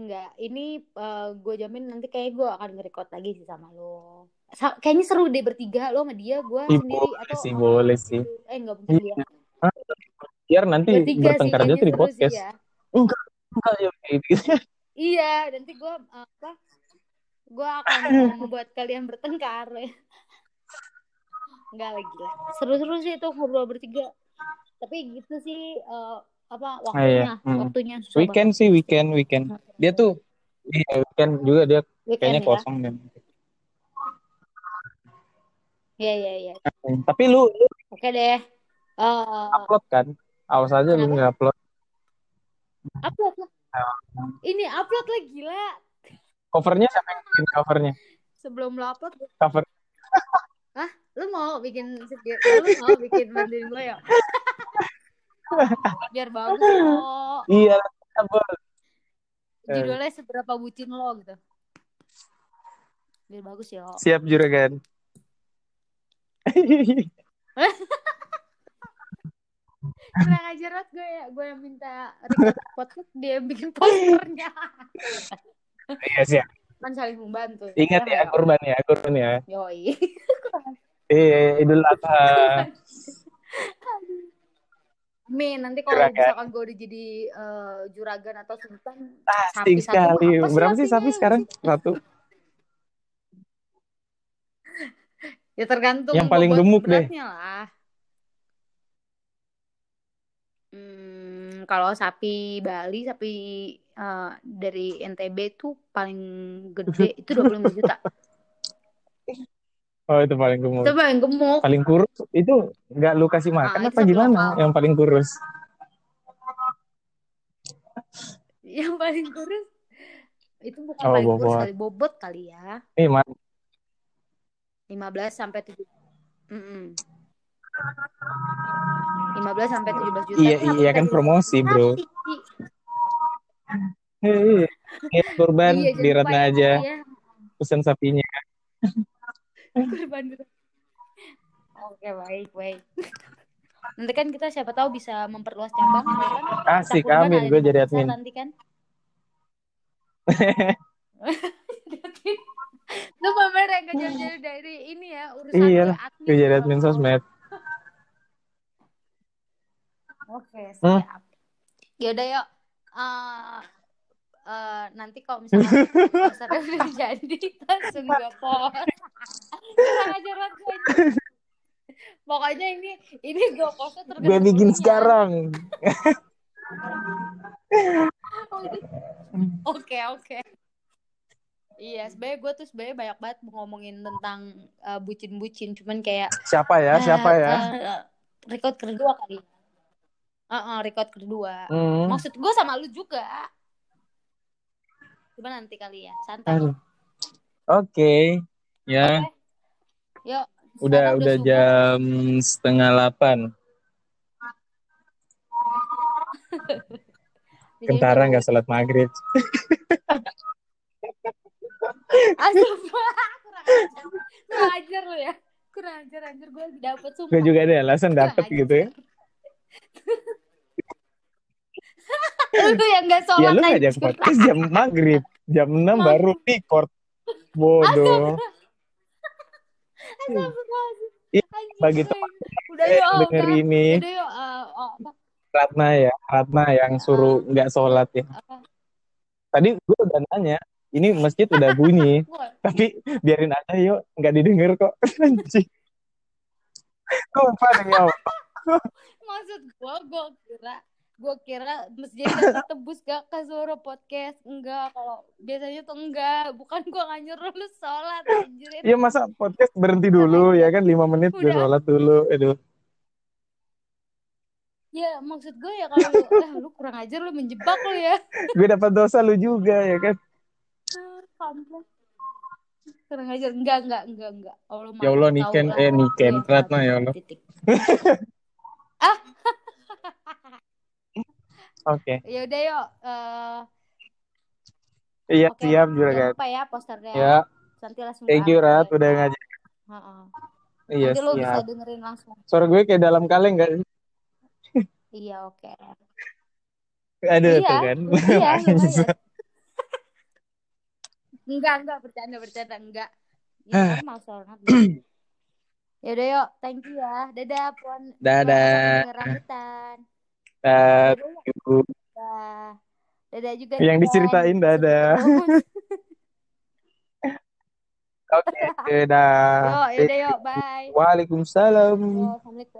Enggak, ini gue jamin nanti kayak gue akan nge-record lagi sih sama lo. Sa- kayaknya seru deh bertiga lo sama dia, gue sendiri boleh atau sih, boleh sih. Eh enggak mungkin dia. Biar nanti Bertiga bertengkar aja tuh di podcast. sih ya. Enggak, enggak ya gitu. Iya, nanti gue apa? Gue akan membuat kalian bertengkar. Enggak lagi lah. Seru-seru sih itu ngobrol bertiga. Tapi gitu sih eh, apa Ah, iya. waktunya, Hmm. waktunya susah Weekend sih, weekend, weekend. banget. Dia tuh iya, weekend juga dia weekend kayaknya ya. kosong dan. Iya, iya, iya. Tapi lu, lu Oke deh. Eh, upload kan? Awas aja lu nggak upload. upload lah. Ini upload lah gila. Covernya siapa yang bikin covernya? Sebelum lo upload, Cover. Lu mau bikin sedikit, lu mau bikin bantuin gue ya? Biar bagus lo. Iya, boleh. Judulnya seberapa bucin lo gitu. Biar bagus ya. Siap juragan. Kurang ajar banget gue ya. Gue yang minta podcast, dia yang bikin posternya. Iya sih. kan saling membantu. Ingat ya Ayo. kurban ya, kurban ya. Yoi. Eh, Idul Adha. Min, nanti kalau misalkan gue udah jadi eh, juragan atau sultan, sapi satu sekali. sih Berapa sih sapi sekarang? Satu. ya tergantung Yang paling gemuk deh. lah. Hmm, kalau sapi Bali, sapi eh, dari NTB itu paling gede itu 25 juta. Oh, itu paling gemuk. Itu paling gemuk. Paling kurus itu nggak lu kasih makan Ah, itu apa sapi gimana? Yang paling kurus. Yang paling kurus itu bukan Oh, paling kurus bobot. kali, bobot kali ya. Nih, Mas. 15 sampai 7. Mm-mm. 15 sampai 17 juta. Iya, iya kan promosi, Bro. Hei, kurban Iya, di Ratna aja. ya. Pesan sapinya. Kurban dulu. Oke, baik, baik. Nanti kan kita siapa tahu bisa memperluas cabang ya kan? Asik, amin. Gue di jadi admin. Nanti kan. Lu pamer yang kejar dari ini ya urusan Iya, admin. Gue jadi admin sosmed. Oke, Hmm. siap. Yaudah yuk. Eh, eh, nanti kalau misalnya posternya udah jadi langsung gue post. Kurang ajar banget gue ini. Pokoknya ini ini gue postnya tergantung Gue bikin sekarang. Oke oke. Iya, sebenarnya gue tuh sebenarnya banyak banget ngomongin tentang eh, bucin-bucin, cuman kayak Siapa ya? Siapa eh, ya? eh, record kedua kali. Uh, record kedua. Hmm. Maksud gue sama lu juga. Coba nanti kali ya, santai. Oke. Ya, Oke. Yuk. udah udah subuh. jam setengah delapan. Kentara nggak sholat maghrib. Astagfirullah, kurang ajar. Kurang ajar lu ya. Kurang ajar, anjir. Gue dapet sumpah. Gue juga ada alasan dapet gitu ya. Lu yang gak Ya sholat lu ngajak anjir. podcast jam maghrib. Jam 6 baru record. Bodoh. Iya, bagi gue. teman Udah yuk, denger udah. ini Udah yuk. eh, oh? Ratna ya, Ratna yang suruh nggak sholat ya. Apa? Tadi gue udah nanya, ini masjid udah bunyi, tapi biarin aja yuk, nggak didengar kok. Anjing. Lupa demi Allah. Maksud gue, gue kira gue kira masjid tebus gak ke suara podcast enggak kalau biasanya tuh enggak bukan gue nggak nyuruh lu sholat anjir Ya masa podcast berhenti dulu ya kan 5 menit gue Udah. sholat dulu. Aduh. ya maksud gue ya kalau lu, eh, lu kurang ajar lu menjebak lu ya Gue dapat dosa lu juga ya kan. Ah, kurang ajar enggak enggak enggak enggak Allah Ya Allah Niken, eh Niken, Ratna ya Allah. Titik. Oke. ya udah yuk eh Iya oke siap jangan juragan. lupa ya posternya Ya, nanti langsung thank you Rat udah ngajak. Heeh. Iya nanti lu bisa dengerin langsung Suara gue kayak dalam kaleng gak sih? iya oke Aduh Iya, tuh kan. iya, Anjing. lumayan. Enggak, enggak, bercanda, bercanda, enggak. Ya, normal soalnya. ya udah yuk, thank you ya. Dadah, Puan. Dadah. Dadah. Dadah, dadah. Dadah juga. Yang Niken. diceritain dadah. Oke, dadah. Yuk, yuk, bye. Waalaikumsalam. Yo, Assalamualaikum.